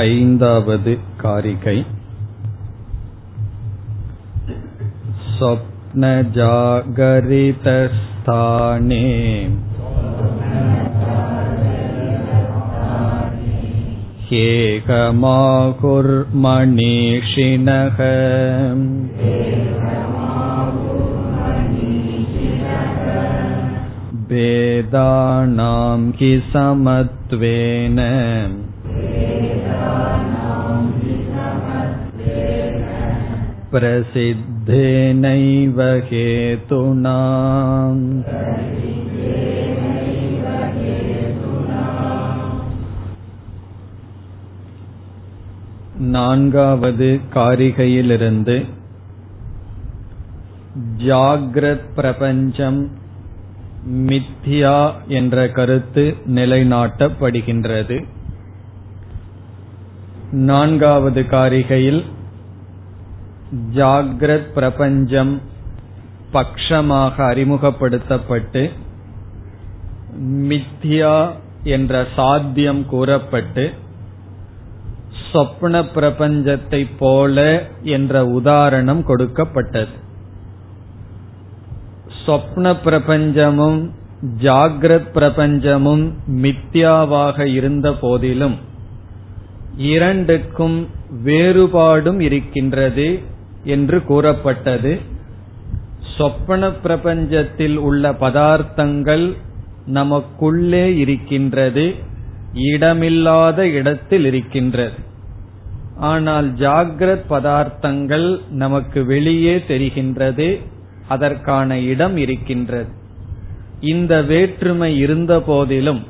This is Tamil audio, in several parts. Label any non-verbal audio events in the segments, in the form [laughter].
ऐन्दावद् कारिकै स्वप्नजागरितस्थाने ह्येकमाहुर्मणीषिणः वेदानां हि समत्वेन प्रसिद्धेनैव हेतुना நான்காவது காரிகையிலிருந்து ஜாகிரத் பிரபஞ்சம் மித்யா என்ற கருத்து நிலைநாட்டப்படுகின்றது நான்காவது காரிகையில் ஜாகிரத் பிரபஞ்சம் பக்ஷமாக அறிமுகப்படுத்தப்பட்டு மித்யா என்ற சாத்தியம் கூறப்பட்டு சொப்ன பிரபஞ்சத்தை போல என்ற உதாரணம் கொடுக்கப்பட்டது. சொப்ன பிரபஞ்சமும் ஜாகிரத் பிரபஞ்சமும் மித்யாவாக இருந்த போதிலும் இரண்டுக்கும் வேறுபாடும் இருக்கின்றது என்று கூறப்பட்டது. சொப்பன பிரபஞ்சத்தில் உள்ள பதார்த்தங்கள் நமக்குள்ளே இருக்கின்றது இடமில்லாத இடத்தில் இருக்கின்றது. ஆனால் ஜாகிரத் பதார்த்தங்கள் நமக்கு வெளியே தெரிகின்றது அதற்கான இடம் இருக்கின்றது. இந்த வேற்றுமை இருந்த போதிலும்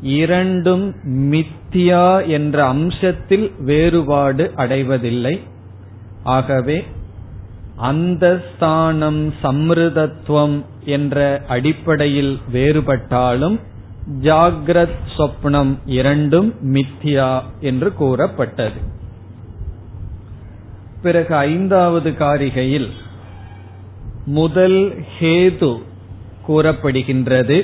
இரண்டும் மித்தியா என்ற அம்சத்தில் வேறுபாடு அடைவதில்லை. ஆகவே அந்த ஸ்தானம் சம்ருதத்துவம் என்ற அடிப்படையில் வேறுபட்டாலும் ஜாகிரத் சொப்னம் இரண்டும் மித்யா என்று கூறப்பட்டது. பிறகு ஐந்தாவது காரிகையில் முதல் ஹேது கூறப்படுகின்றது.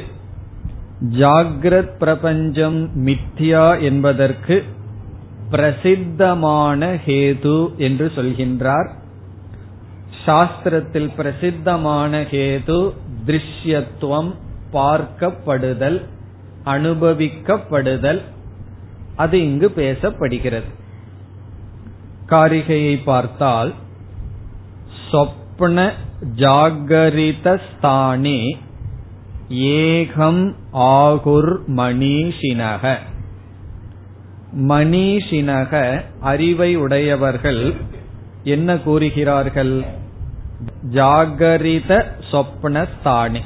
ஜாகிரத் பிரபஞ்சம் மித்யா என்பதற்கு பிரசித்தமான ஹேது என்று சொல்கின்றார். சாஸ்திரத்தில் பிரசித்தமான ஹேது திருஷ்யத்துவம் பார்க்கப்படுதல் அனுபவிக்கப்படுதல் அது இங்கு பேசப்படுகிறது. காரிகையை பார்த்தால் சொப்ன ஜாகரிதஸ்தானே ஏகம் ஆகுர் மணிஷினக. மணிஷினக அறிவை உடையவர்கள் என்ன கூறுகிறார்கள்? ஜாகரித சொப்னஸ்தானி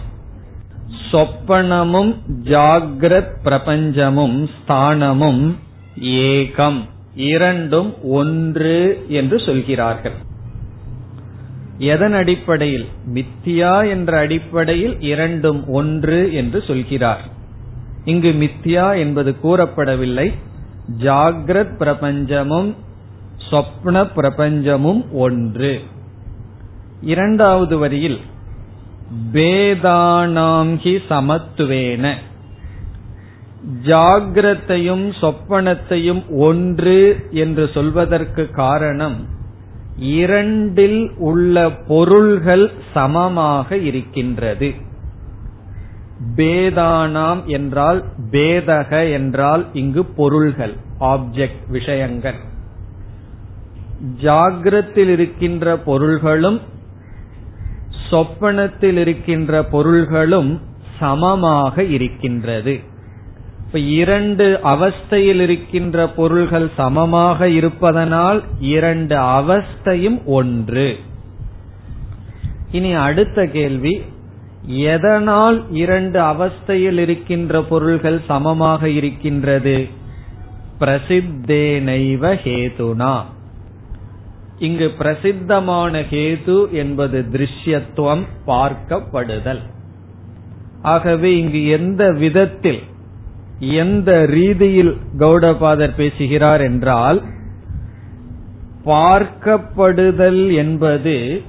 சொப்பனமும் ஜாகிரத் பிரபஞ்சமும் ஸ்தானமும் ஏகம். இரண்டும் ஒன்று என்று சொல்கிறார்கள். எதன் அடிப்படையில்? மித்தியா என்ற அடிப்படையில் இரண்டும் ஒன்று என்று சொல்கிறார். இங்கு மித்தியா என்பது கூறப்படவில்லை. ஜாகிரத் பிரபஞ்சமும் சொப்ன பிரபஞ்சமும் ஒன்று. இரண்டாவது வரியில் வேதானாம் ஹி சமத்துவேன. ஜாகிரத்தையும் சொப்பனத்தையும் ஒன்று என்று சொல்வதற்கு காரணம் இரண்டில் உள்ள பொருள்கள் சமமாக இருக்கின்றது. பேதானாம் என்றால் பேதக என்றால் இங்கு பொருள்கள் ஆப்ஜெக்ட் விஷயங்கள். ஜாகிரத்தில் இருக்கின்ற பொருள்களும் சொப்பனத்தில் இருக்கின்ற பொருள்களும் சமமாக இருக்கின்றது. இப்ப இரண்டு அவஸ்தையில் இருக்கின்ற பொருள்கள் சமமாக இருப்பதனால் இரண்டு அவஸ்தையும் ஒன்று. இனி அடுத்த கேள்வி எதனால் இரண்டு அவஸ்தையில் இருக்கின்ற பொருள்கள் சமமாக இருக்கின்றது? பிரசித்தேனைவ ஹேதுனா. இங்கு பிரசித்தமான ஹேது என்பது திருஷ்யத்துவம் பார்க்கப்படுதல். ஆகவே இங்கு எந்த விதத்தில் எந்த ரீதியில் கௌடபாதர் பேசுகிறார் என்றால் பார்க்கப்படுதல் என்பது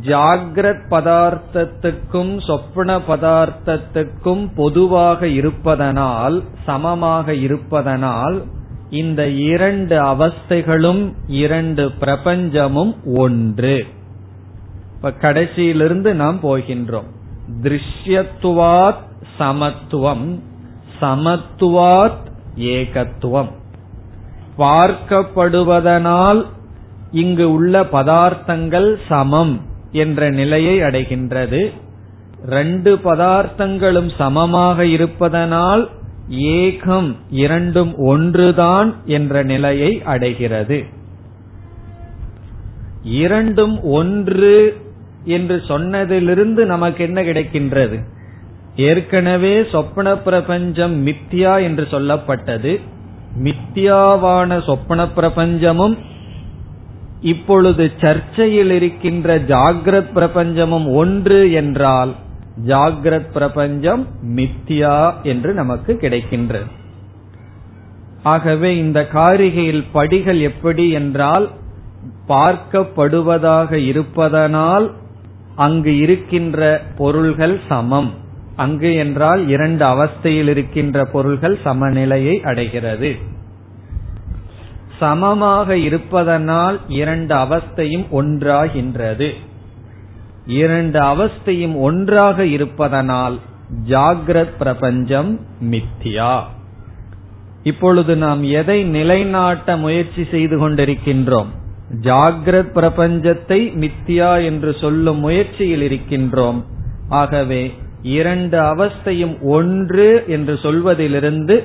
ஜாகிரத் பதார்த்தத்துக்கும் சொப்பன பதார்த்தத்துக்கும் பொதுவாக இருப்பதனால் சமமாக இருப்பதனால் இந்த இரண்டு அவஸ்தைகளும் இரண்டு பிரபஞ்சமும் ஒன்று. இப்ப கடைசியிலிருந்து நாம் போகின்றோம். திருஷ்யத்துவாத் சமத்துவம் சமத்துவாத் ஏகத்துவம். பார்க்கப்படுவதனால் இங்கு உள்ள பதார்த்தங்கள் சமம். என்ற நிலையை அடைகின்றது. ரெண்டு பதார்த்தங்களும் சமமாக இருப்பதனால் ஏகம் இரண்டும் ஒன்றுதான் என்ற நிலையை அடைகிறது. இரண்டும் ஒன்று என்று சொன்னதிலிருந்து நமக்கு என்ன கிடைக்கின்றது? ஏற்கனவே சொப்பன பிரபஞ்சம் மித்யா என்று சொல்லப்பட்டது. மித்யாவான சொப்பன பிரபஞ்சமும் இப்பொழுது சர்ச்சையில் இருக்கின்ற ஜாகிரத் பிரபஞ்சமும் ஒன்று என்றால் ஜாகிரத் பிரபஞ்சம் மித்யா என்று நமக்கு கிடைக்கின்றது. ஆகவே இந்த காரிகையில் படிகள் எப்படி என்றால் பார்க்கப்படுவதாக இருப்பதனால் அங்கு இருக்கின்ற பொருள்கள் சமம். அங்கு என்றால் இரண்டு அவஸ்தையில் இருக்கின்ற பொருள்கள் சமநிலையை அடைகிறது. சமமாக இருப்பதனால் இரண்டு அவஸ்தையும் ஒன்றாகின்றது. இரண்டு அவஸ்தையும் ஒன்றாக இருப்பதனால் ஜாகிரத் பிரபஞ்சம் மித்தியா. இப்பொழுது நாம் எதை நிலைநாட்ட முயற்சி செய்து கொண்டிருக்கின்றோம்? ஜாகிரத் பிரபஞ்சத்தை மித்தியா என்று சொல்லும் முயற்சியில் இருக்கின்றோம். ஆகவே இரண்டு அவஸ்தையும் ஒன்று என்று சொல்வதிலிருந்து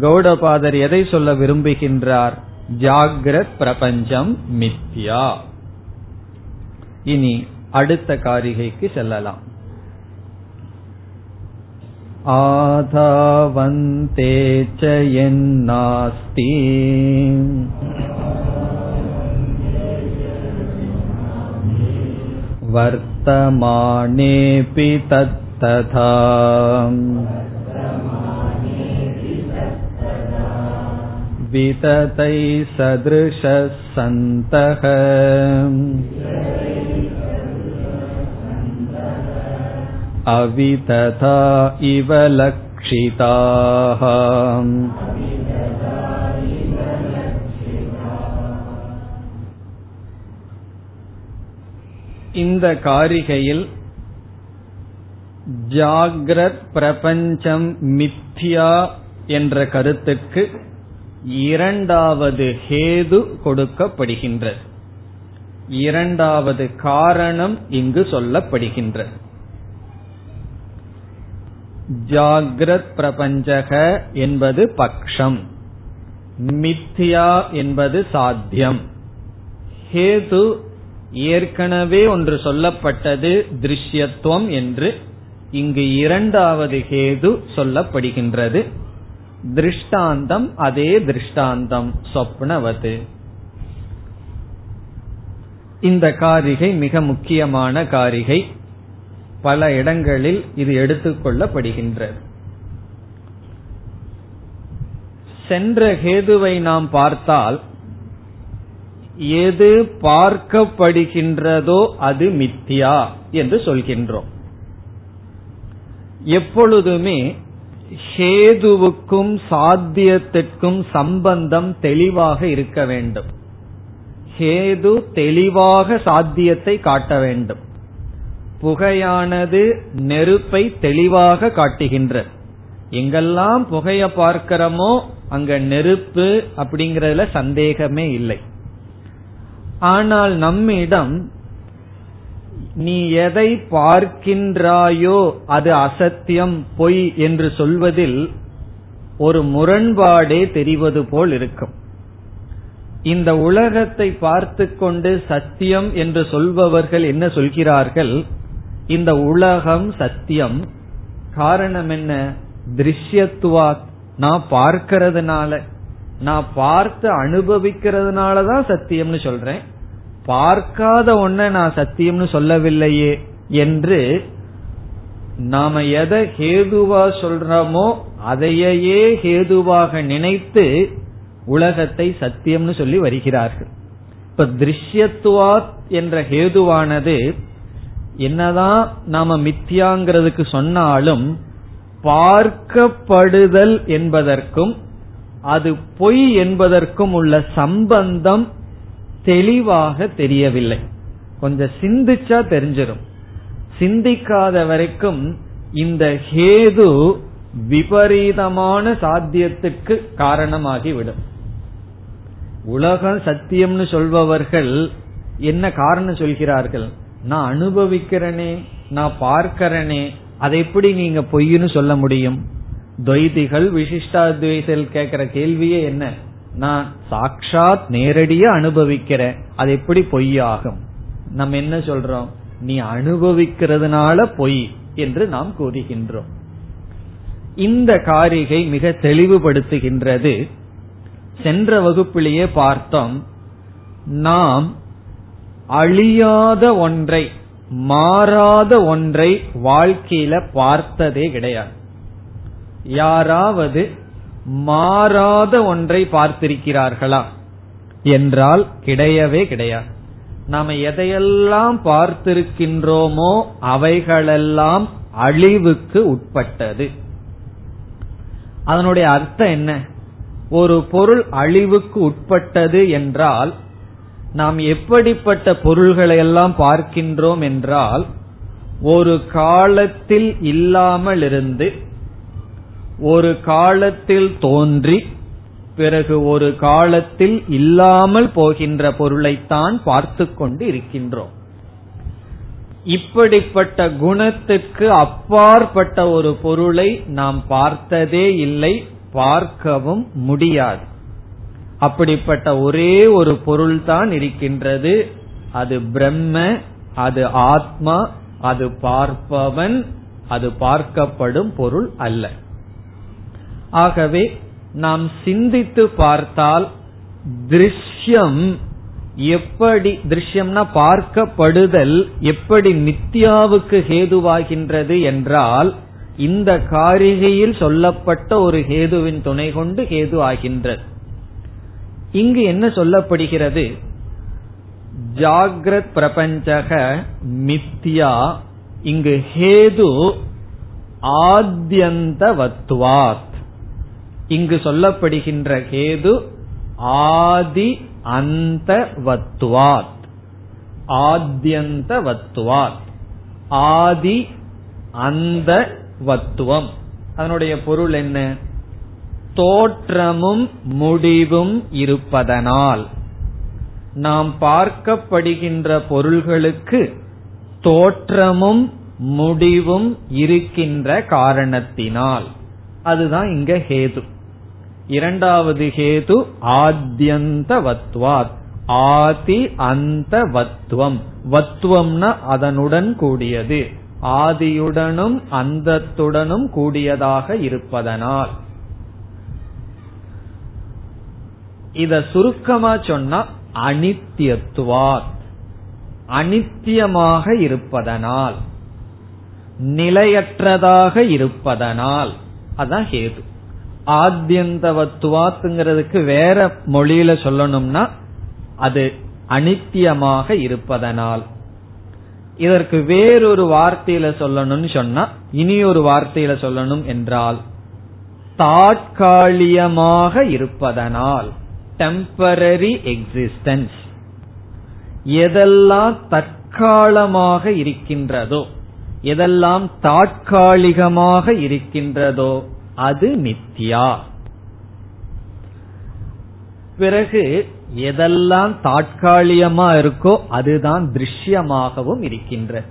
கௌடபாதர் எதை சொல்ல விரும்புகின்றார்? ஜாகிரத் பிரபஞ்சம் மித்யா இனி அடுத்த காரிகைக்கு செல்லலாம் आधावन्ते च यन्नास्ति वर्तमानेऽपि तत्तथा विततैः सदृशः सन्तः अवितथा इव लक्षिताः இந்த காரிகையில் ஜாகிரத் பிரபஞ்சம் மித்யா என்ற கருத்துக்கு இரண்டாவது ஹேது கொடுக்கப்படுகின்றது. இரண்டாவது காரணம் இங்கு சொல்லப்படுகின்றது. ஜாகிரத் பிரபஞ்சக என்பது பக்ஷம். மித்யா என்பது சாத்தியம். ஹேது ஏற்கனவே ஒன்று சொல்லப்பட்டது திருஷ்யத்துவம் என்று இங்கு இரண்டாவது ஹேது சொல்லப்படுகின்றது. திருஷ்டாந்தம் அதே திருஷ்டாந்தம் சொப்னவது. இந்த காரிகை மிக முக்கியமான காரிகை. பல இடங்களில் இது எடுத்துக்கொள்ளப்படுகின்றது சென்ற ஹேதுவை நாம் பார்த்தால் எது பார்க்கப்படுகின்றதோ அது மித்தியா என்று சொல்கின்றோம். எப்பொழுதுமே ஹேதுவுக்கும் சாத்தியத்திற்கும் சம்பந்தம் தெளிவாக இருக்க வேண்டும். ஹேது தெளிவாக சாத்தியத்தை காட்ட வேண்டும். புகையானது நெருப்பை தெளிவாக காட்டுகின்ற. எங்கெல்லாம் புகைய பார்க்கிறோமோ அங்க நெருப்பு அப்படிங்கறதுல சந்தேகமே இல்லை. ஆனால் நம்மிடம் நீ எதை பார்க்கின்றாயோ அது அசத்தியம் பொய் என்று சொல்வதில் ஒரு முரண்பாடே தெரிவது போல் இருக்கும். இந்த உலகத்தை பார்த்து கொண்டு சத்தியம் என்று சொல்பவர்கள் என்ன சொல்கிறார்கள்? இந்த உலகம் சத்தியம். காரணம் என்ன? திருஷ்யத்துவா நான் பார்க்கறதுனால. நான் பார்த்து அனுபவிக்கிறதுனால தான் சத்தியம்னு சொல்றேன். பார்க்காத ஒன்ன நான் சத்தியம்னு சொல்லவில்லையே என்று நாம எதை ஹேதுவா சொல்றோமோ அதையே ஹேதுவாக நினைத்து உலகத்தை சத்தியம்னு சொல்லி வருகிறார்கள். இப்ப திருஷ்யத்துவா என்ற ஹேதுவானது என்னதான் நாம மித்தியாங்கிறதுக்கு சொன்னாலும் பார்க்கப்படுதல் என்பதற்கும் அது பொய் என்பதற்கும் உள்ள சம்பந்தம் தெளிவாக தெரியவில்லை. கொஞ்சம் சிந்திச்சா தெரிஞ்சிடும் சிந்திக்காத வரைக்கும் இந்த ஹேது விபரீதமான சாத்தியத்துக்கு காரணமாகிவிடும். உலகம் சத்தியம்னு சொல்பவர்கள் என்ன காரணம் சொல்கிறார்கள்? நான் அனுபவிக்கிறனே நான் பார்க்கிறனே அதை எப்படி நீங்க பொய்னு சொல்ல முடியும்? துவைதிகள் விசிஷ்டாத்வைசல் கேட்கிற கேள்வியே என்ன? நான் சாட்சாத் நேரடியா அனுபவிக்கிறேன். அது எப்படி பொய்யாகும்? நம்ம என்ன சொல்றோம்? நீ அனுபவிக்கிறதுனால பொய் என்று நாம் கூறுகின்றோம். இந்த காரிகை மிக தெளிவுபடுத்துகின்றது. சென்ற வகுப்பிலேயே பார்த்தோம். நாம் அழியாத ஒன்றை மாறாத ஒன்றை வாழ்க்கையில பார்த்ததே கிடையாது. யாராவது மாறாத ஒன்றை பார்த்திருக்கிறார்களா? என்றால் கிடையவே கிடையாது. நாம எதையெல்லாம் பார்த்திருக்கின்றோமோ அவைகளெல்லாம் அழிவுக்கு உட்பட்டது. அதனுடைய அர்த்தம் என்ன? ஒரு பொருள் அழிவுக்கு உட்பட்டது என்றால் நாம் எப்படிப்பட்ட பொருள்களை எல்லாம் பார்க்கின்றோம் என்றால் ஒரு காலத்தில் இல்லாமல் இருந்து ஒரு காலத்தில் தோன்றி பிறகு ஒரு காலத்தில் இல்லாமல் போகின்ற பொருளைத்தான் பார்த்து கொண்டு இருக்கின்றோம். இப்படிப்பட்ட குணத்துக்கு அப்பாற்பட்ட ஒரு பொருளை நாம் பார்த்ததே இல்லை பார்க்கவும் முடியாது. அப்படிப்பட்ட ஒரே ஒரு பொருள் தான் இருக்கின்றது. அது பிரம்ம அது ஆத்மா அது பார்ப்பவன் அது பார்க்கப்படும் பொருள் அல்ல. ஆகவே நாம் சிந்தித்து பார்த்தால் திருஷ்யம் எப்படி திருஷ்யம்னா பார்க்கப்படுதல் எப்படி மித்யாவுக்கு ஹேதுவாகின்றது என்றால் இந்த காரிகையில் சொல்லப்பட்ட ஒரு ஹேதுவின் துணை கொண்டு ஹேது ஆகின்றது. இங்கு என்ன சொல்லப்படுகிறது? ஜாகிரத் பிரபஞ்சக மித்யா இங்கு ஹேது ஆத்யந்தவத்வாத். இங்கு சொல்லப்படுகின்ற ஹேது ஆதி அந்த வத்துவாத் ஆத்யந்த வத்துவாத் ஆதி அந்த வத்துவம் அதனுடைய பொருள் என்ன? தோற்றமும் முடிவும் இருப்பதனால். நாம் பார்க்கப்படுகின்ற பொருள்களுக்கு தோற்றமும் முடிவும் இருக்கின்ற காரணத்தினால். அதுதான் இங்க ஹேது இரண்டாவது ஹேது ஆத்யந்தவத்வாத். ஆதி அந்த வத்துவம் வத்துவம்னா அதனுடன் கூடியது. ஆதியுடனும் அந்தத்துடனும் கூடியதாக இருப்பதனால். இத சுருக்கமா சொன்னா அனித்தியத்துவாத் அனித்தியமாக இருப்பதனால். நிலையற்றதாக இருப்பதனால். அதான் ஹேது. ஆத்தியந்தவத்துவாத்துங்கிறதுக்கு வேற மொழியில சொல்லணும்னா அது அனித்தியமாக இருப்பதனால். இதற்கு வேறொரு வார்த்தையில சொல்லணும்னு சொன்னா இனி ஒரு வார்த்தையில சொல்லணும் என்றால் தாட்காலியமாக இருப்பதனால் டெம்பரரி எக்ஸிஸ்டன்ஸ் எதெல்லாம் தற்காலமாக இருக்கின்றதோ எதெல்லாம் தாட்காலிகமாக இருக்கின்றதோ அது நித்யா பிறகு எதெல்லாம் தாட்காலியமா இருக்கோ அதுதான் திருஷ்யமாகவும் இருக்கின்ற.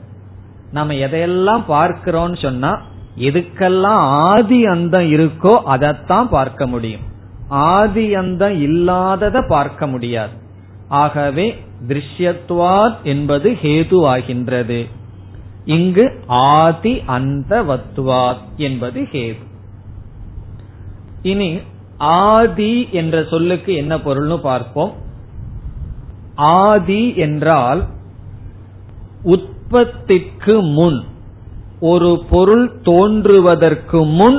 நம்ம எதையெல்லாம் பார்க்கிறோம்னு சொன்னா எதுக்கெல்லாம் ஆதி அந்தம் இருக்கோ அதைத்தான் பார்க்க முடியும். ஆதி அந்தம் இல்லாதத பார்க்க முடியாது. ஆகவே திருஷ்யத்வாத் என்பது ஹேது ஆகின்றது இங்கு ஆதி அந்த வத்துவாத் என்பது ஹேது. இனி ஆதி என்ற சொல்லுக்கு என்ன பொருள்னு பார்ப்போம். ஆதி என்றால் உற்பத்திக்கு முன் ஒரு பொருள் தோன்றுவதற்கு முன்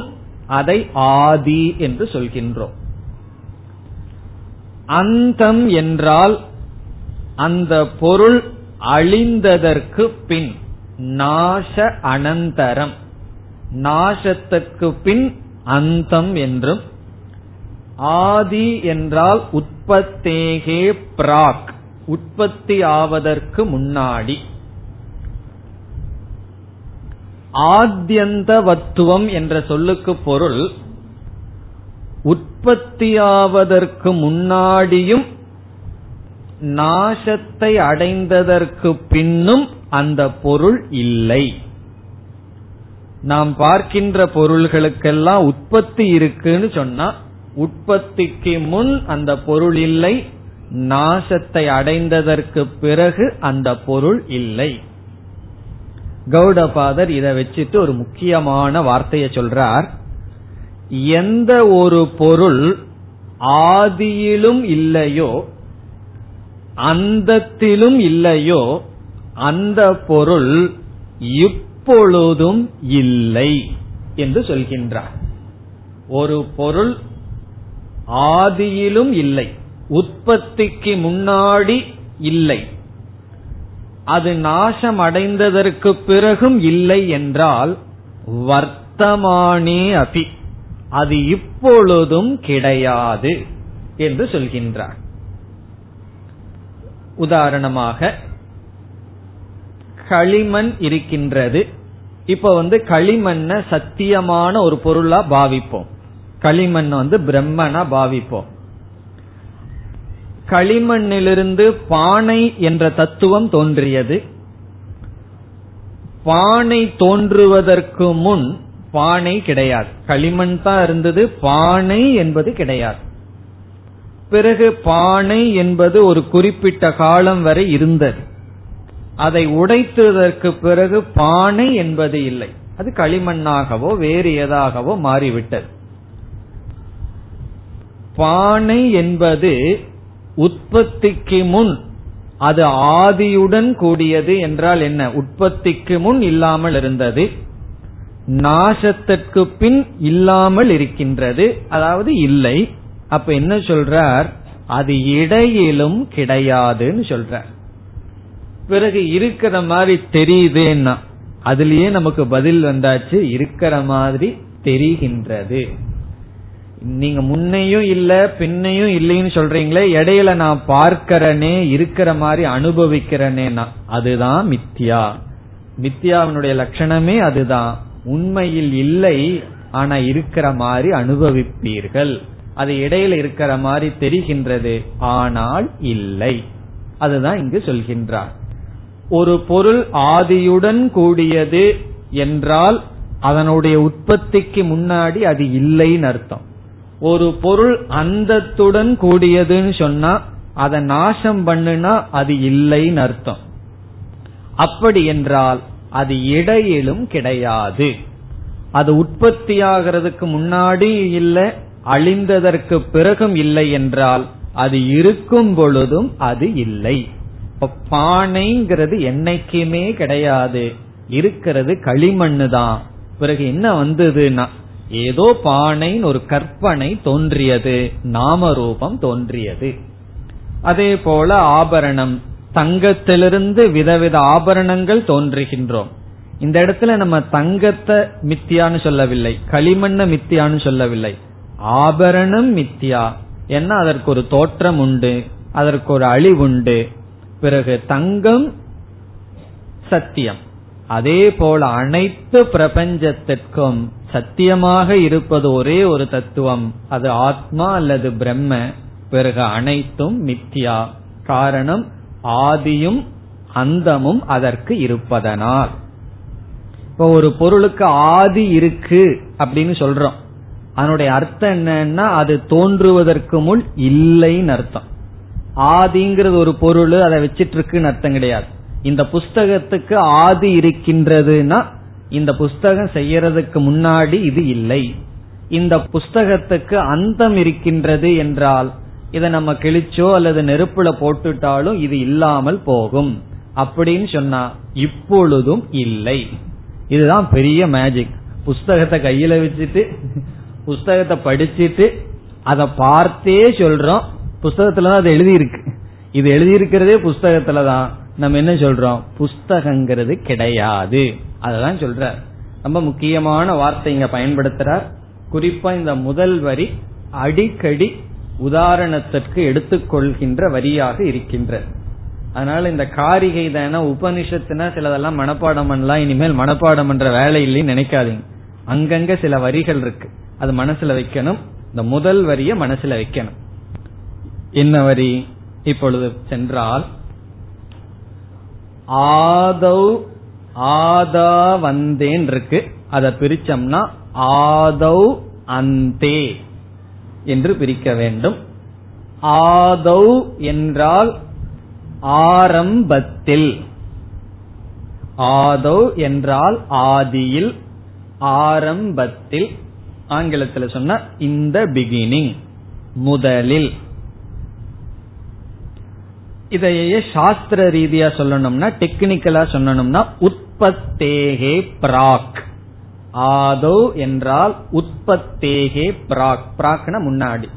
அதை ஆதி என்று சொல்கின்றோம். அந்தம் என்றால் அந்த பொருள் அழிந்ததற்கு பின் நாச அனந்தரம். நாசத்துக்கு பின் அந்தம் என்றும் ஆதி என்றால் உற்பத்தேகே பிராக் உற்பத்தி ஆவதற்கு முன்னாடி. ஆத்தியந்தவத்துவம் என்ற சொல்லுக்கு பொருள் உற்பத்தியாவதற்கு முன்னாடியும் நாசத்தை அடைந்ததற்கு பின்னும் அந்த பொருள் இல்லை. நாம் பார்க்கின்ற பொருள்களுக்கெல்லாம் உற்பத்தி இருக்குன்னு சொன்னா உற்பத்திக்கு முன் அந்த பொருள் இல்லை நாசத்தை அடைந்ததற்கு பிறகு அந்த பொருள் இல்லை. கௌடபாதர் இதை வச்சுட்டு ஒரு முக்கியமான வார்த்தையை சொல்றார். எந்த ஒரு பொருள் ஆதியிலும் இல்லையோ அந்தத்திலும் இல்லையோ அந்த பொருள் எப்பொழுதும் இல்லை என்று சொல்கின்றார். ஒரு பொருள் ஆதியிலும் இல்லை உற்பத்திக்கு முன்னாடி இல்லை அது நாசம் அடைந்ததற்கு பிறகும் இல்லை என்றால் வர்த்தமானே அபி அது இப்பொழுதும் கிடையாது என்று சொல்கின்றார். உதாரணமாக களிமண் இருக்கின்றது இப்ப வந்து களிமண்ண சத்தியமான ஒரு பொருளா பாவிப்போம். களிமண் வந்து பிரம்மனா பாவிப்போம். களிமண்ணிலிருந்து பானை என்ற தத்துவம் தோன்றியது. பானை தோன்றுவதற்கு முன் பானை கிடையாது. களிமண் தான் இருந்தது பானை என்பது கிடையாது. பிறகு பானை என்பது ஒரு குறிப்பிட்ட காலம் வரை இருந்தது. அதை உடைத்ததற்கு பிறகு பானை என்பது இல்லை. அது களிமண்ணாகவோ வேறு ஏதாகவோ மாறிவிட்டது. பானை என்பது உற்பத்திக்கு முன் அது ஆதியுடன் கூடியது என்றால் என்ன? உற்பத்திக்கு முன் இல்லாமல் இருந்தது நாசத்திற்கு பின் இல்லாமல் இருக்கின்றது அதாவது இல்லை. அப்ப என்ன சொல்றார்? அது இடையிலும் கிடையாதுன்னு சொல்றார். பிறகு இருக்கிற மாதிரி தெரியுதுன்னா அதுலயே நமக்கு பதில் வந்தாச்சு இருக்கிற மாதிரி தெரிகின்றது. நீங்க முன்னையும் இல்ல பின்னையும் இல்லைன்னு சொல்றீங்களே இடையில நான் பார்க்கிறனே இருக்கிற மாதிரி அனுபவிக்கிறனேனா அதுதான் மித்யா. மித்யாவினுடைய லட்சணமே அதுதான். உண்மையில் இல்லை ஆனா இருக்கிற மாதிரி அனுபவிப்பீர்கள். அது இடையில இருக்கிற மாதிரி தெரிகின்றது ஆனால் இல்லை. அதுதான் இங்கு சொல்கின்றார். ஒரு பொருள் ஆதியுடன் கூடியது என்றால் அதனுடைய உற்பத்திக்கு முன்னாடி அது இல்லைன்னு அர்த்தம். ஒரு பொருள் அந்தத்துடன் கூடியதுன்னு சொன்னா அதை நாசம் பண்ணுனா அது இல்லைன்னு அர்த்தம். அப்படி என்றால் அது இடையிலும் கிடையாது. அது உற்பத்தியாகிறதுக்கு முன்னாடி இல்லை அழிந்ததற்கு பிறகும் இல்லை என்றால் அது இருக்கும் பொழுதும் அது இல்லை. பானைங்கிறது என்னைக்குமே கிடையாது. இருக்கிறது களிமண்ணு தான். பிறகு என்ன வந்ததுன்னா ஏதோ பானைன்னு ஒரு கற்பனை தோன்றியது நாம ரூபம் தோன்றியது. அதே போல ஆபரணம் தங்கத்திலிருந்து விதவித ஆபரணங்கள் தோன்றுகின்றோம். இந்த இடத்துல நம்ம தங்கத்தை மித்தியான்னு சொல்லவில்லை களிமண்ண மித்தியான்னு சொல்லவில்லை. ஆபரணம் மித்தியா. என்ன அதற்கு ஒரு தோற்றம் உண்டு அதற்கு ஒரு அழிவுண்டு பிறகு தங்கம் சத்தியம். அதே போல அனைத்து பிரபஞ்சத்திற்கும் சத்தியமாக இருப்பது ஒரே ஒரு தத்துவம். அது ஆத்மா அல்லது பிரம்ம. பிறகு அனைத்தும் மித்யா. காரணம் ஆதியும் அந்தமும் அதற்கு இருப்பதனால். இப்போ ஒரு பொருளுக்கு ஆதி இருக்கு அப்படின்னு சொல்றோம். அதனுடைய அர்த்தம் என்னன்னா அது தோன்றுவதற்கு முன் இல்லைன்னு அர்த்தம். ஆதிங்கிறது ஒரு பொருள் அதை வச்சிட்டு இருக்குன்னு அர்த்தம் கிடையாது. இந்த புஸ்தகத்துக்கு ஆதி இருக்கின்றதுன்னா இந்த புஸ்தகம் செய்யறதுக்கு முன்னாடி இது இல்லை. இந்த புஸ்தகத்துக்கு அந்தம் இருக்கின்றது என்றால் இதை நம்ம கிழிச்சோ அல்லது நெருப்புல போட்டுட்டாலும் இது இல்லாமல் போகும். அப்படின்னு சொன்னா இப்பொழுதும் இல்லை. இதுதான் பெரிய மேஜிக் புஸ்தகத்தை கையில வச்சுட்டு புஸ்தகத்தை படிச்சுட்டு அதை பார்த்தே சொல்றோம். புஸ்தகத்துலதான் அது எழுதியிருக்கு. இது எழுதியிருக்கிறதே புஸ்தகத்துலதான் நம்ம என்ன சொல்றோம்? புஸ்தகங்கிறது கிடையாது. அததான் சொல்ற ரொம்ப முக்கியமான வார்த்தை இங்க பயன்படுத்துறார். குறிப்பா இந்த முதல் வரி அடிக்கடி உதாரணத்திற்கு எடுத்துக்கொள்கின்ற வரியாக இருக்கின்ற. அதனால இந்த காரிகை தான உபனிஷத்துனா சிலதெல்லாம் மனப்பாடம் பண்ணலாம். இனிமேல் மனப்பாடம் பண்ற வேலை இல்லைன்னு நினைக்காதீங்க. அங்கங்க சில வரிகள் இருக்கு. அது மனசுல வைக்கணும். இந்த முதல் வரிய மனசுல வைக்கணும். என்ன வரி இப்பொழுது சென்றால் ஆதௌ ஆதா வந்தேன் இருக்கு அதை பிரிச்சோம்னா ஆதௌ அந்தே என்று பிரிக்க வேண்டும். ஆதௌ என்றால் ஆரம்பத்தில். ஆதௌ என்றால் ஆதியில். ஆரம்பத்தில். ஆங்கிலத்தில் சொன்ன இந்த பிகினிங் முதலில். இதையே சாஸ்திர ரீதியா சொல்லணும்னா டெக்னிக்கலா சொல்லணும்னா உற்பத்தேகே பிராக். ஆதோ என்றால் உற்பத்தேகே பிராக். பிராக்ன முன்னாடி.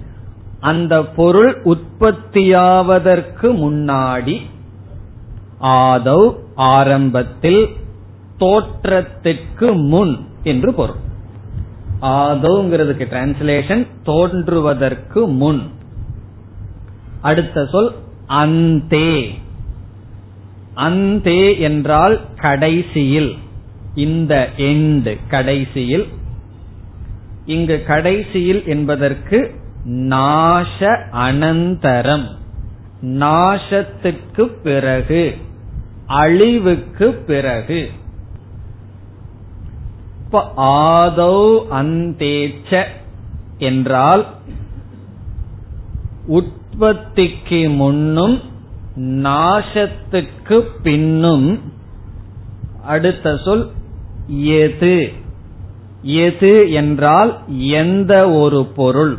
அந்த பொருள் உற்பத்தியாவதற்கு முன்னாடி ஆதௌ ஆரம்பத்தில் தோற்றத்திற்கு முன் என்று பொருள். ஆதோங்கிறதுக்கு டிரான்ஸ்லேஷன் தோன்றுவதற்கு முன். அடுத்த சொல் அந்தே. அந்தே என்றால் கடைசியில். இந்த எண்டு கடைசியில். இங்கு கடைசியில் என்பதற்கு நாச அனந்தரம். நாசத்துக்கு பிறகு அழிவுக்கு பிறகு. இப்ப ஆதௌ அந்தேச்ச என்றால் உற்பத்திக்கு முன்னும் நாசத்துக்கு பின்னும் அடுத்த சொல் எது? எது என்றால் எந்த ஒரு பொருள்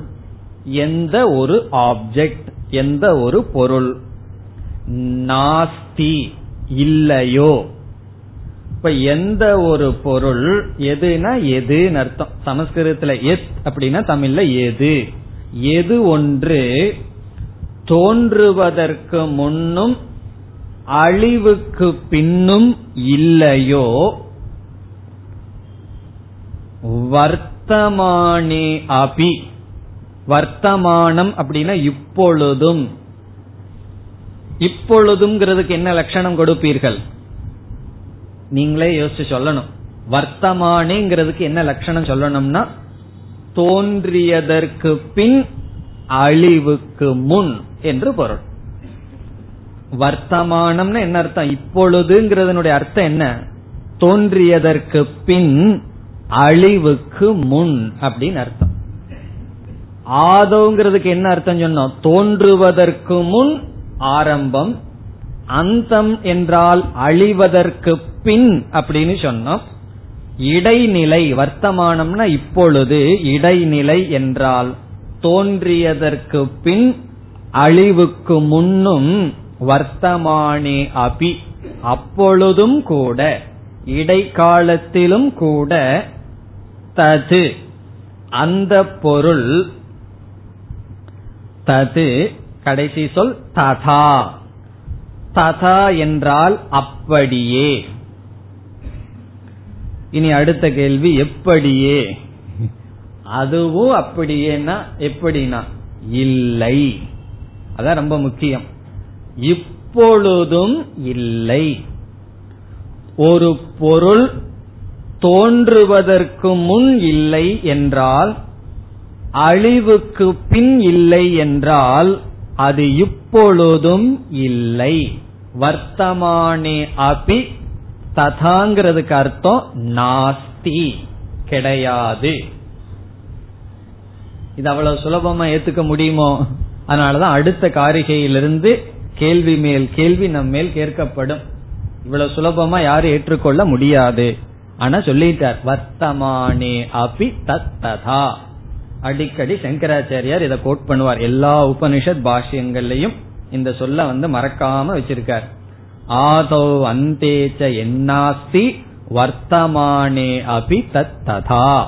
எந்த ஒரு ஆப்ஜெக்ட் எந்த ஒரு பொருள். நாஸ்தி இல்லையோ? இப்ப எந்த ஒரு பொருள் எதுனா எதுன்னு அர்த்தம். சமஸ்கிருதத்துல எத் அப்படின்னா தமிழ்ல எது? எது ஒன்று தோன்றுவதற்கு முன்னும் அழிவுக்கு பின்னும் இல்லையோ? வர்த்தமானே அபி. வர்த்தமானம் அப்படின்னா இப்பொழுதும். இப்பொழுதுங்கிறதுக்கு என்ன லட்சணம் கொடுப்பீர்கள்? நீங்களே யோசிச்சு சொல்லணும். வர்த்தமானேங்கிறதுக்கு என்ன லட்சணம் சொல்லணும்னா தோன்றியதற்கு பின் அழிவுக்கு முன். என்று பொருள். வர்த்தமானம்னு என்ன அர்த்தம்? இப்பொழுதுங்கிறதனுடைய அர்த்தம் என்ன? தோன்றியதற்கு பின் அழிவுக்கு முன் அப்படின்னு அர்த்தம். ஆதோங்கிறதுக்கு என்ன அர்த்தம் சொன்னோம்? தோன்றுவதற்கு முன் ஆரம்பம் அந்தம் என்றால் அழிவதற்கு பின் அப்படின்னு சொன்னோம். இடைநிலை வர்த்தமானம்னா இப்பொழுது இடைநிலை என்றால் தோன்றியதற்கு பின் அழிவுக்கு முன்னும் வர்த்தமானே அபி. அப்பொழுதும் கூட இடைக்காலத்திலும் கூட தது. அந்த பொருள் தது கடைசி சொல் ததா. ததா என்றால் அப்படியே. இனி அடுத்த கேள்வி எப்படியே? அதுவும் அப்படியேனா எப்படினா இல்லை. அதான் ரொம்ப முக்கியம். இப்பொழுதும் இல்லை. ஒரு பொருள் தோன்றுவதற்கு முன் இல்லை என்றால் அழிவுக்கு பின் இல்லை என்றால் அது இப்பொழுதும் இல்லை. வர்த்தமானே அபி ததாங்கிறதுக்கு அர்த்தம் நாஸ்தி கிடையாது. இது அவ்வளவு சுலபமா ஏத்துக்க முடியுமோ? அதனாலதான் அடுத்த காரிகையிலிருந்து கேள்வி மேல் கேள்வி நம் மேல் கேட்கப்படும். இவ்வளவு சுலபமா யாரும் ஏற்றுக்கொள்ள முடியாது. ஆனா சொல்லிட்டார் வர்த்தமானே அபி தத்ததா. அடிக்கடி சங்கராச்சாரியார் இதை கோட் பண்ணுவார். எல்லா உபனிஷத் பாஷ்யங்கள்லயும் இந்த சொல்ல வந்து மறக்காம வச்சிருக்கார். ஆதோ அந்தேச்ச என்னாஸ்தி வர்த்தமானே அபி தத்ததா.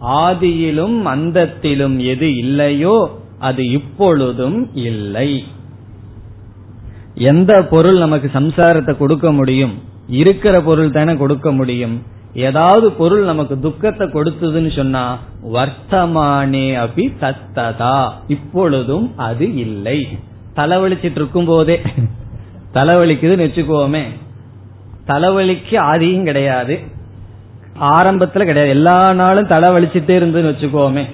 ஆதியிலும் அந்தத்திலும் எது இல்லையோ அது இப்பொழுதும் இல்லை. எந்த பொருள் நமக்கு சம்சாரத்தை கொடுக்க முடியும்? இருக்கிற பொருள் தானே கொடுக்க முடியும். ஏதாவது பொருள் நமக்கு துக்கத்தை கொடுத்ததுன்னு சொன்னா வர்த்தமானே அபி தத்ததா. இப்பொழுதும் அது இல்லை. தலைவலிச்சிட்டு இருக்கும் போதே. தலைவலிக்குதுன்னு வச்சுக்கோமே. தலைவலிக்கு ஆதியும் கிடையாது. ஆரம்பத்துல கிடையாது. எல்லா நாளும் தலைவலிச்சுட்டே இருந்துன்னு வச்சுக்கோமே.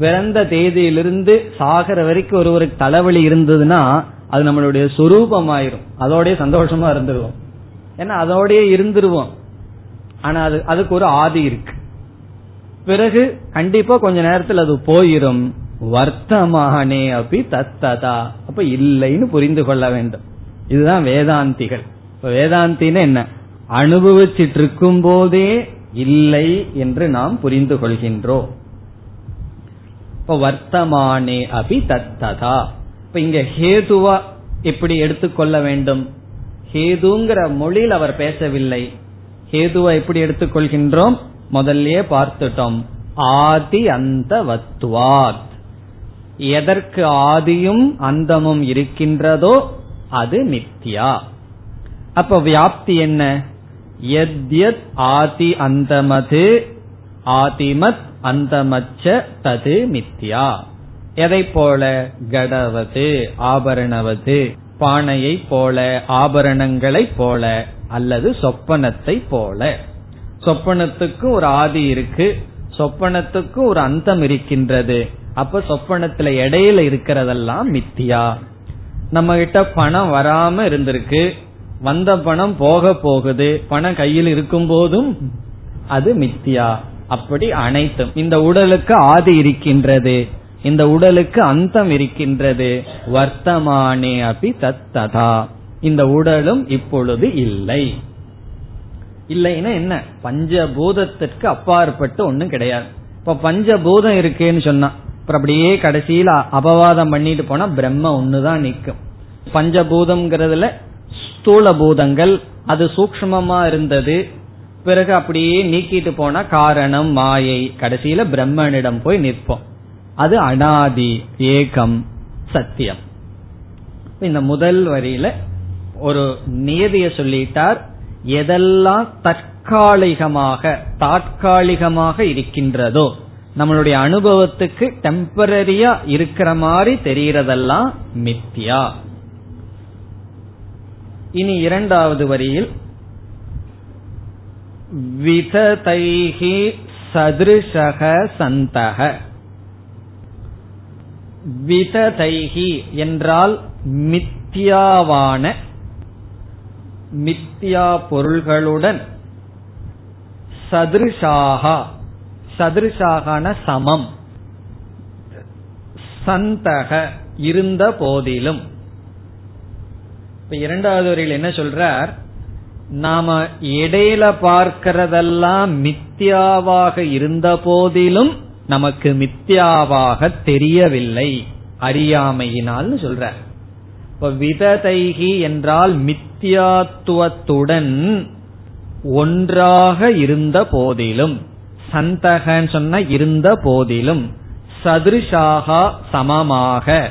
பிறந்த தேதியிலிருந்து சாகர வரைக்கும் ஒருவருக்கு தலைவலி இருந்ததுன்னா அது நம்மளுடைய சுரூபமாயிரும். அதோடய சந்தோஷமா இருந்துருவோம். ஏன்னா அதோடய இருந்துருவோம். ஆனா அது அதுக்கு ஒரு ஆதி இருக்கு. பிறகு கண்டிப்பா கொஞ்ச நேரத்தில் அது போயிரும். வர்த்தமானே அப்படி தத்ததா. அப்ப இல்லைன்னு புரிந்து கொள்ள வேண்டும். இதுதான் வேதாந்திகள். இப்ப வேதாந்தின்னு என்ன? அனுபவிச்சிட்டு இருக்கும் போதே இல்லை என்று நாம் புரிந்து கொள்கின்றோம். இப்ப வர்த்தமானே அபி தத்ததா. இப்ப இங்க ஹேதுவா எப்படி எடுத்துக்கொள்ள வேண்டும்? ஹேதுங்கிற மொழியில் அவர் பேசவில்லை. ஹேதுவா எப்படி எடுத்துக்கொள்கின்றோம் முதல்லயே பார்த்துட்டோம். ஆதி அந்த வத்துவாத் எதற்கு ஆதியும் அந்தமும் இருக்கின்றதோ அது நித்யா அப்ப வியாப்தி என்ன? எத்யத் ஆதி அந்தமது ஆதிமத் அந்தமச்ச தது மித்யா. எதை போல? கடவது ஆபரணவது பானையை போல ஆபரணங்களை போல அல்லது சொப்பனத்தை போல. சொப்பனத்துக்கு ஒரு ஆதி இருக்கு சொப்பனத்துக்கு ஒரு அந்தம் இருக்கின்றது. அப்ப சொப்பனத்துல இடையில இருக்கிறதெல்லாம் மித்தியா நம்ம கிட்ட பணம் வராம இருந்திருக்கு வந்த பணம் போக போகுது பணம் கையில் இருக்கும் போதும் அது மித்தியா அப்படி அனைத்தும். இந்த உடலுக்கு ஆதி இருக்கின்றது. இந்த உடலுக்கு அந்தம் இருக்கின்றது. வர்த்தமானே அபி தத்ததா இந்த உடலும் இப்பொழுது இல்லை. இல்லைன்னா என்ன? பஞ்சபூதத்திற்கு அப்பாற்பட்டு ஒன்னும் கிடையாது. இப்ப பஞ்சபூதம் இருக்கேன்னு சொன்னா அப்படியே கடைசியில அபவாதம் பண்ணிட்டு போனா பிரம்ம ஒண்ணுதான் நிற்கும். பஞ்சபூதம்ங்கிறதுல ஸ்தூல பூதங்கள் அது சூக்மமா இருந்தது. பிறகு அப்படியே நீக்கிட்டு போனா காரணம் மாயை. கடைசியில பிரம்மனிடம் போய் நிற்போம். அது அனாதி ஏகம் சத்தியம். இந்த முதல் வரியில ஒரு நியதிய சொல்லிட்டார். எதெல்லாம் தற்காலிகமாக தாற்காலிகமாக இருக்கின்றதோ நம்மளுடைய அனுபவத்துக்கு டெம்பரரியா இருக்கிற மாதிரி தெரிகிறதெல்லாம் மித்யா. இனி இரண்டாவது வரியில் விததைகி சதிருஷக சந்தக. விததைகி என்றால் மித்தியாவான மித்தியா பொருள்களுடன் சதிருஷாகா சதிருஷாகான சமம். சந்தக இருந்த போதிலும். இப்ப இரண்டாவது வரையில் என்ன சொல்றார்? நாம இடையில பார்க்கிறதெல்லாம் மித்தியாவாக இருந்த போதிலும் நமக்கு மித்தியாவாக தெரியவில்லை. அறியாமையினால் சொல்ற. இப்ப விததைகி என்றால் மித்தியாத்துவத்துடன் ஒன்றாக இருந்த போதிலும் சந்தகன் சொன்ன இருந்த போதிலும் சதுருஷாகா சமமாக.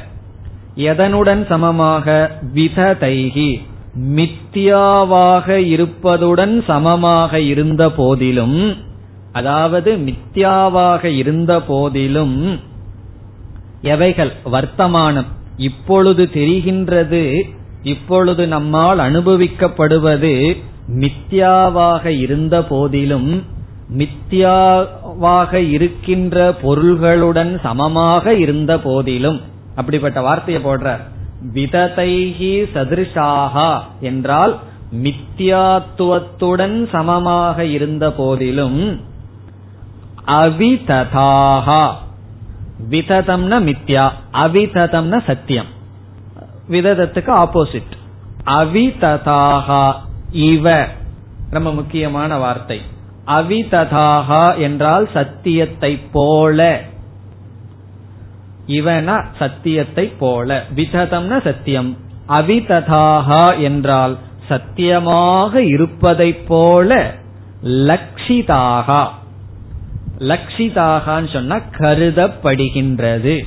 எதனுடன் சமமாக? விததைகி. மித்தியாவாக இருப்பதுடன் சமமாக இருந்த போதிலும் அதாவது மித்தியாவாக இருந்த போதிலும் எவைகள் வர்த்தமானம் இப்பொழுது தெரிகின்றது இப்பொழுது நம்மால் அனுபவிக்கப்படுவது மித்தியாவாக இருந்த போதிலும் மித்தியாவாக இருக்கின்ற பொருள்களுடன் சமமாக இருந்த போதிலும். அப்படிப்பட்ட வார்த்தையை போடுறார். விததைகி சதிருஷாகா என்றால் மித்தியாத்துவத்துடன் சமமாக இருந்த போதிலும் அவிததாகா விததம்னா மித்யா அவிததம்னா சத்தியம். விததத்துக்கு ஆப்போசிட் அவிததாகா இவ ரொம்ப முக்கியமான வார்த்தை. அவிததாகா என்றால் சத்தியத்தை போல. இவனா சத்தியத்தை போல. விததம்னா சத்தியம். அவிததாகா என்றால் சத்தியமாக இருப்பதை போல லக்ஷிதாகா லக்ஷிதாகான்னு சொன்னா கருதப்படுகின்றது.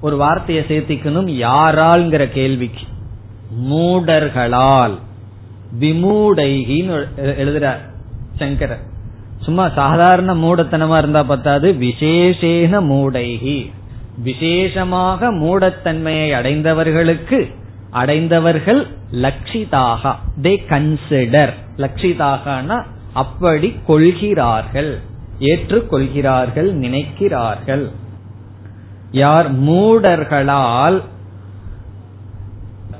ஒரு வார்த்தையை சேர்த்திக்கணும் யாரால்ங்கிற கேள்விக்கு. மூடர்களால். விமூடைகின்னு எழுதுறார் சங்கரர். சும்மா சாதாரண மூடத்தனமா இருந்தா பத்தாது. விசேஷேன மூடைகி விசேஷமாக மூடத்தன்மையை அடைந்தவர்களுக்கு அடைந்தவர்கள் லட்சிதாக. தே கன்சிடர் லட்சிதாகனா அப்படி கொள்கிறார்கள். ஏற்றுக்கொள்கிறார்கள் நினைக்கிறார்கள். யார் மூடர்களால்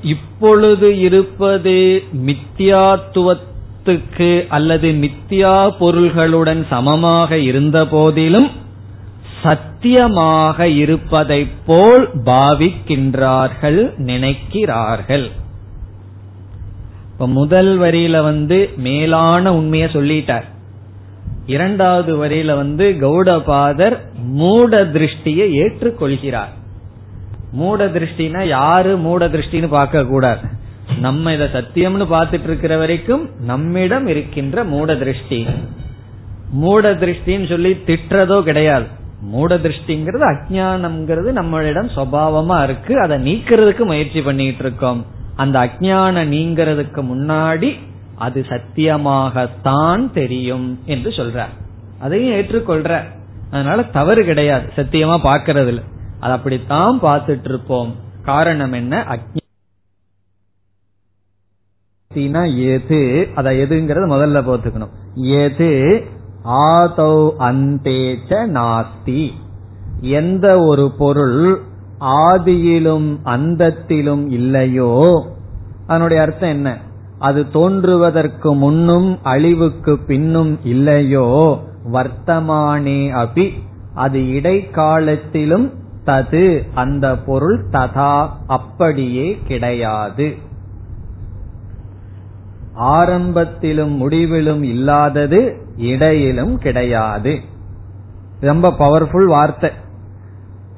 இப்பொழுது இருப்பது சொத்துக்கு அல்லது மித்தியா பொருள்களுடன் சமமாக இருந்த போதிலும் சத்தியமாக இருப்பதை போல் பாவிக்கின்றார்கள் நினைக்கிறார்கள். இப்ப முதல் வரியில வந்து மேலான உண்மையை சொல்லிட்டார். இரண்டாவது வரியில வந்து கௌடபாதர் மூட திருஷ்டியை ஏற்றுக்கொள்கிறார். மூட திருஷ்டினா யாரு மூட திருஷ்டின்னு பார்க்க கூடாது நம்ம இத சத்தியம்னு பார்த்துட்டு இருக்கிற வரைக்கும் நம்மிடம் இருக்கின்ற மூட திருஷ்டி மூட திருஷ்டின்னு சொல்லி திட்டுறதோ கிடையாது. மூட திருஷ்டிங்கிறது அஜானம்ங்கிறது நம்மளிடம் சுவாவமா இருக்கு. அதை நீக்கிறதுக்கு முயற்சி பண்ணிட்டு இருக்கோம். அந்த அஜான நீங்கிறதுக்கு முன்னாடி அது சத்தியமாகத்தான் தெரியும் என்று சொல்ற அதையும் ஏற்றுக்கொள்ற அதனால தவறு கிடையாது. சத்தியமா பாக்கிறதுல அது அப்படித்தான் பார்த்துட்டு இருப்போம். காரணம் என்ன? அக்னா எது? அத எதுங்கிறத முதல்ல போத்துக்கணும் எது? ஆதௌ அந்தேச்ச நாஸ்தி. எந்த ஒரு பொருள் ஆதியிலும் அந்தத்திலும் இல்லையோ? அதனுடைய அர்த்தம் என்ன? அது தோன்றுவதற்கு முன்னும் அழிவுக்கு பின்னும் இல்லையோ? வர்த்தமானே அபி. அது இடைக்காலத்திலும் தது. அந்த பொருள் ததா. அப்படியே கிடையாது. ஆரம்பத்திலும் முடிவிலும் இல்லாதது இடையிலும் கிடையாது. ரொம்ப பவர்ஃபுல் வார்த்தை.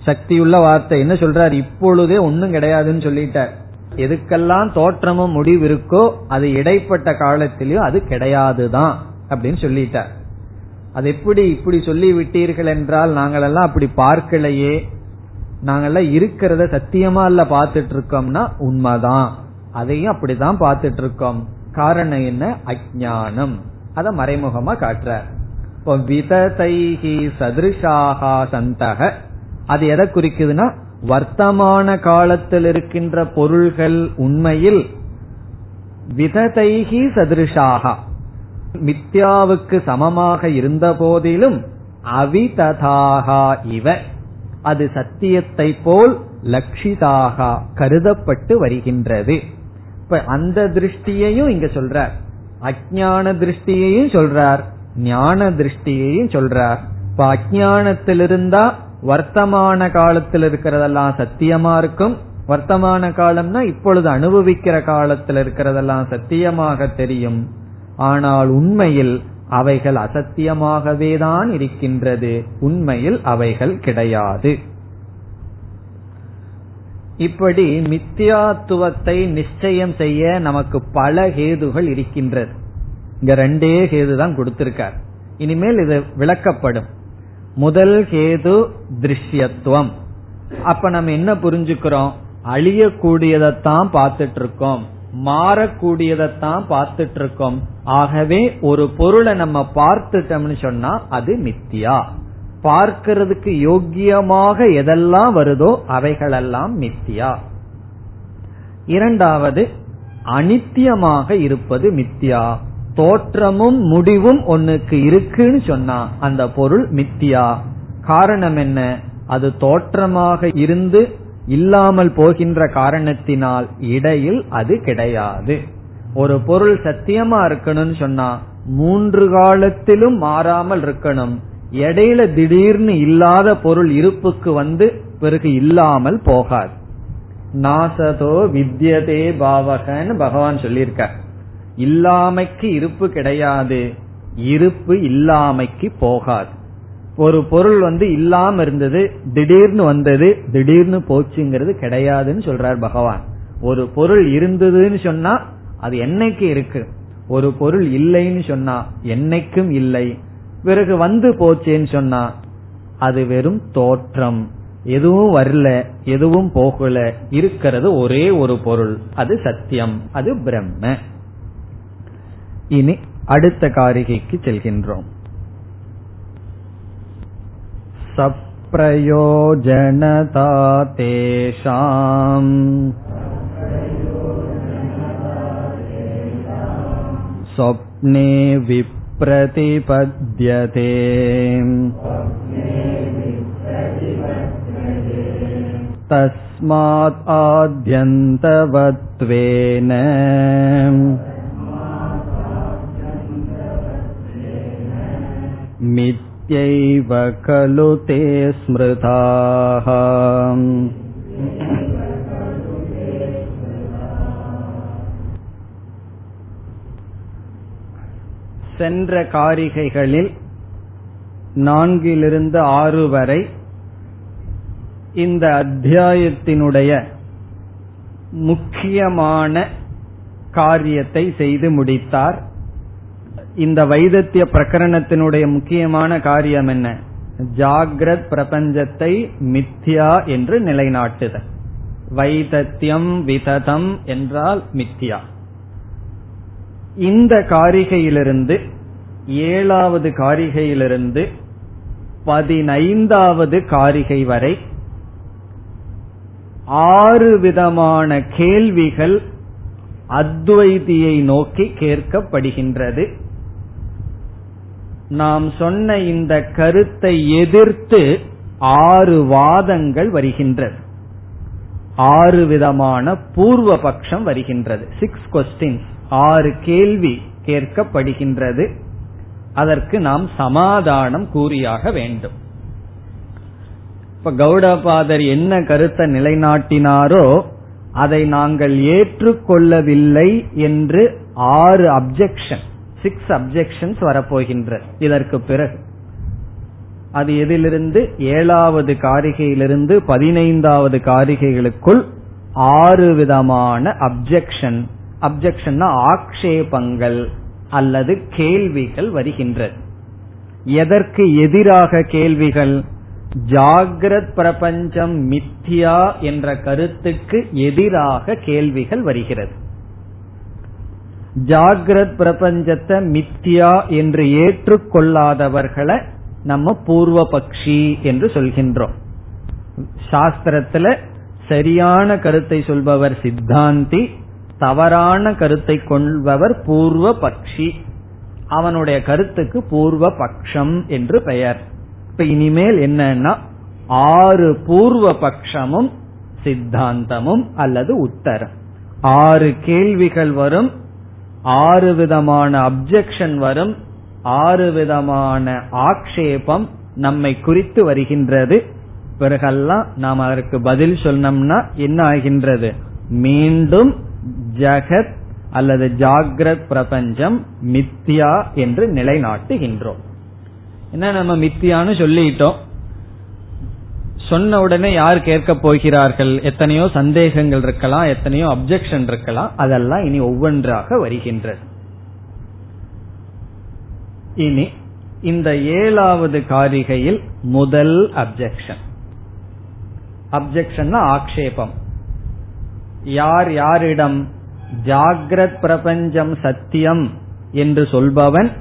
சக்தியுள்ள வார்த்தை. என்ன சொல்றார்? இப்பொழுதே ஒன்னும் கிடையாதுன்னு சொல்லிட்டார். எதுக்கெல்லாம் தோற்றமும் முடிவு இருக்கோ அது இடைப்பட்ட காலத்திலயும் அது கிடையாதுதான் அப்படின்னு சொல்லிட்டார். அது எப்படி இப்படி சொல்லி விட்டீர்கள் என்றால் நாங்களெல்லாம் அப்படி பார்க்கலையே. நாங்கெல்லாம் இருக்கிறத சத்தியமா இல்ல பாத்துட்டு இருக்கோம்னா உண்மைதான். அதையும் அப்படிதான் பாத்துட்டு இருக்கோம். காரணம் என்ன? அஜானம் அத மறைமுகமா காட்டுறார் இப்போ விததைகி சதிருஷாகா சந்தக. அது எதை குறிக்குதுன்னா வர்த்தமான காலத்தில் இருக்கின்ற பொருள்கள் உண்மையில் விததைகி சதிருஷாகா மித்யாவுக்கு சமமாக இருந்த போதிலும் அவிததாகா இவ. அது சத்தியத்தை போல் லட்சிதாக கருதப்பட்டு வருகின்றது. இப்ப அந்த திருஷ்டியையும் இங்க சொல்றார். அஜான திருஷ்டியையும் சொல்றார். ஞான திருஷ்டியையும் சொல்றார். இப்ப அஜானத்திலிருந்தா வர்த்தமான காலத்தில் இருக்கிறதெல்லாம் சத்தியமா இருக்கும். வர்த்தமான காலம்னா இப்பொழுது அனுபவிக்கிற காலத்தில் இருக்கிறதெல்லாம் சத்தியமாக தெரியும். ஆனால் உண்மையில் அவைகள் அசத்தியமாகவே தான் இருக்கின்றது. உண்மையில் அவைகள் கிடையாது. இப்படி மித்தியாத்துவத்தை நிச்சயம் செய்ய நமக்கு பல ஹேதுகள் இருக்கின்றது. இங்க ரெண்டே ஹேது தான் கொடுத்திருக்கார். இனிமேல் இது விளக்கப்படும். முதல் ஹேது திருஷ்யத்துவம். அப்ப நம்ம என்ன புரிஞ்சுக்கிறோம்? அழியக்கூடியதைத்தான் பார்த்துட்டு இருக்கோம் மாறக்கூடியதைத்தான் பார்த்துட்டு இருக்கோம் ஆகவே ஒரு பொருளை நம்ம பார்த்துட்டோம்னு சொன்னா அது மித்தியா. பார்க்கிறதுக்கு யோக்கியமாக எதெல்லாம் வருதோ அவைகளெல்லாம் மித்தியா. இரண்டாவது அனித்தியமாக இருப்பது மித்தியா. தோற்றமும் முடிவும் ஒன்னுக்கு இருக்குன்னு சொன்னா அந்த பொருள் மித்தியா. காரணம் என்ன? அது தோற்றமாக இருந்து இல்லாமல் போகின்ற காரணத்தினால் இடையில் அது கிடையாது. ஒரு பொருள் சத்தியமா இருக்கணும்னு சொன்னா மூன்று காலத்திலும் மாறாமல் இருக்கணும். இடையில திடீர்னு இல்லாத பொருள் இருப்புக்கு வந்து பிறகு இல்லாமல் போகாது. நாசதோ வித்யதே பாவகன்னு பகவான் சொல்லியிருக்க இல்லாமைக்கு இருப்பு கிடையாது இருப்பு இல்லாமைக்கு போகாது. ஒரு பொருள் வந்து இல்லாம இருந்தது திடீர்னு வந்தது திடீர்னு போச்சுங்கிறது கிடையாதுன்னு சொல்றார் பகவான். ஒரு பொருள் இருந்ததுன்னு சொன்னா அது என்னைக்கு இருக்கு? ஒரு பொருள் இல்லைன்னு சொன்னா என்னைக்கும் இல்லை. பிறகு வந்து போச்சேன்னு சொன்னா அது வெறும் தோற்றம் எதுவும் வரல எதுவும் போகல இருக்கிறது ஒரே ஒரு பொருள் அது சத்தியம் அது பிரம்ம இனி அடுத்த காரிகைக்கு செல்கின்றோம் सप्रयोजनता तेषाम् स्वप्ने विप्रतिपद्यते तस्मात् आद्यन्तवत्वेन मिथ्यैव खलु ते स्मृताः சென்ற காரிகைகளில் நான்கிலிருந்து ஆறு வரை இந்த அத்தியாயத்தினுடைய முக்கியமான காரியத்தை செய்து முடித்தார். இந்த வைதத்திய பிரகரணத்தினுடைய முக்கியமான காரியம் என்ன? ஜாகிரத் பிரபஞ்சத்தை மித்யா என்று நிலைநாட்டுதல். வைதத்தியம் விததம் என்றால் மித்யா. இந்த காரிகையிலிருந்து ஏழாவது காரிகையிலிருந்து பதினைந்தாவது காரிகை வரை ஆறு விதமான கேள்விகள் அத்வைதியை நோக்கி கேட்கப்படுகின்றது. நாம் சொன்ன இந்த கருத்தை எதிர்த்து ஆறு வாதங்கள் வருகின்றது. ஆறு விதமான பூர்வ பட்சம் வருகின்றது. சிக்ஸ் கொஸ்டின்ஸ் ஆறு கேள்வி கேட்கப்படுகின்றது. அதற்கு நாம் சமாதானம் கூறியாக வேண்டும். இப்ப கௌடபாதர் என்ன கருத்தை நிலைநாட்டினாரோ அதை நாங்கள் ஏற்றுக்கொள்ளவில்லை என்று ஆறு அப்செக்ஷன் சிக்ஸ் அப்செக்ஷன்ஸ் வரப்போகின்ற இதற்கு பிறகு. அது எதிலிருந்து ஏழாவது காரிகையிலிருந்து பதினைந்தாவது காரிகைகளுக்குள் ஆறு விதமான அப்செக்ஷன் அப்செக்ஷன்னா ஆக்ஷேபங்கள் அல்லது கேள்விகள் வருகின்றது எதற்கு எதிராக கேள்விகள்? ஜாகிரத் பிரபஞ்சம் மித்யா என்ற கருத்துக்கு எதிராக கேள்விகள் வருகிறது. ஜாகிரத் பிரபஞ்சத்தை மித்யா என்று ஏற்றுக்கொள்ளாதவர்களை நம்ம பூர்வ பக்ஷி என்று சொல்கின்றோம். சாஸ்திரத்துல சரியான கருத்தை சொல்பவர் சித்தாந்தி தவறான கருத்தை கொள்பவர் பூர்வ பக்ஷி அவனுடைய கருத்துக்கு பூர்வ பக்ஷம் என்று பெயர். இப்ப இனிமேல் என்னன்னா ஆறு பூர்வ பட்சமும் சித்தாந்தமும் அல்லது உத்தரம். ஆறு கேள்விகள் வரும் ஆறு விதமான அப்செக்ஷன் வரும் ஆறு விதமான ஆக்ஷேபம் நம்மை குறித்து வருகின்றது. பிறகெல்லாம் நாம் அதற்கு பதில் சொன்னோம்னா என்ன ஆகின்றது? மீண்டும் ஜகத் அல்லது ஜாகிரத் பிரபஞ்சம் மித்தியா என்று நிலைநாட்டுகின்றோம். என்ன நம்ம மித்தியான்னு சொல்லிட்டோம். சொன்ன உடனே யார் கேட்க போகிறார்கள்? எத்தனையோ சந்தேகங்கள் இருக்கலாம் எத்தனையோ அப்செக்ஷன் இருக்கலாம். அதெல்லாம் இனி ஒவ்வொன்றாக வருகின்றது. இனி இந்த ஏழாவது காரிகையில் முதல் அப்செக்ஷன் அப்செக்ஷன் ஆக்ஷேபம். யார் யாரிடம் ஜாகிரத் பிரபஞ்சம் சத்தியம் என்று சொல்பவன்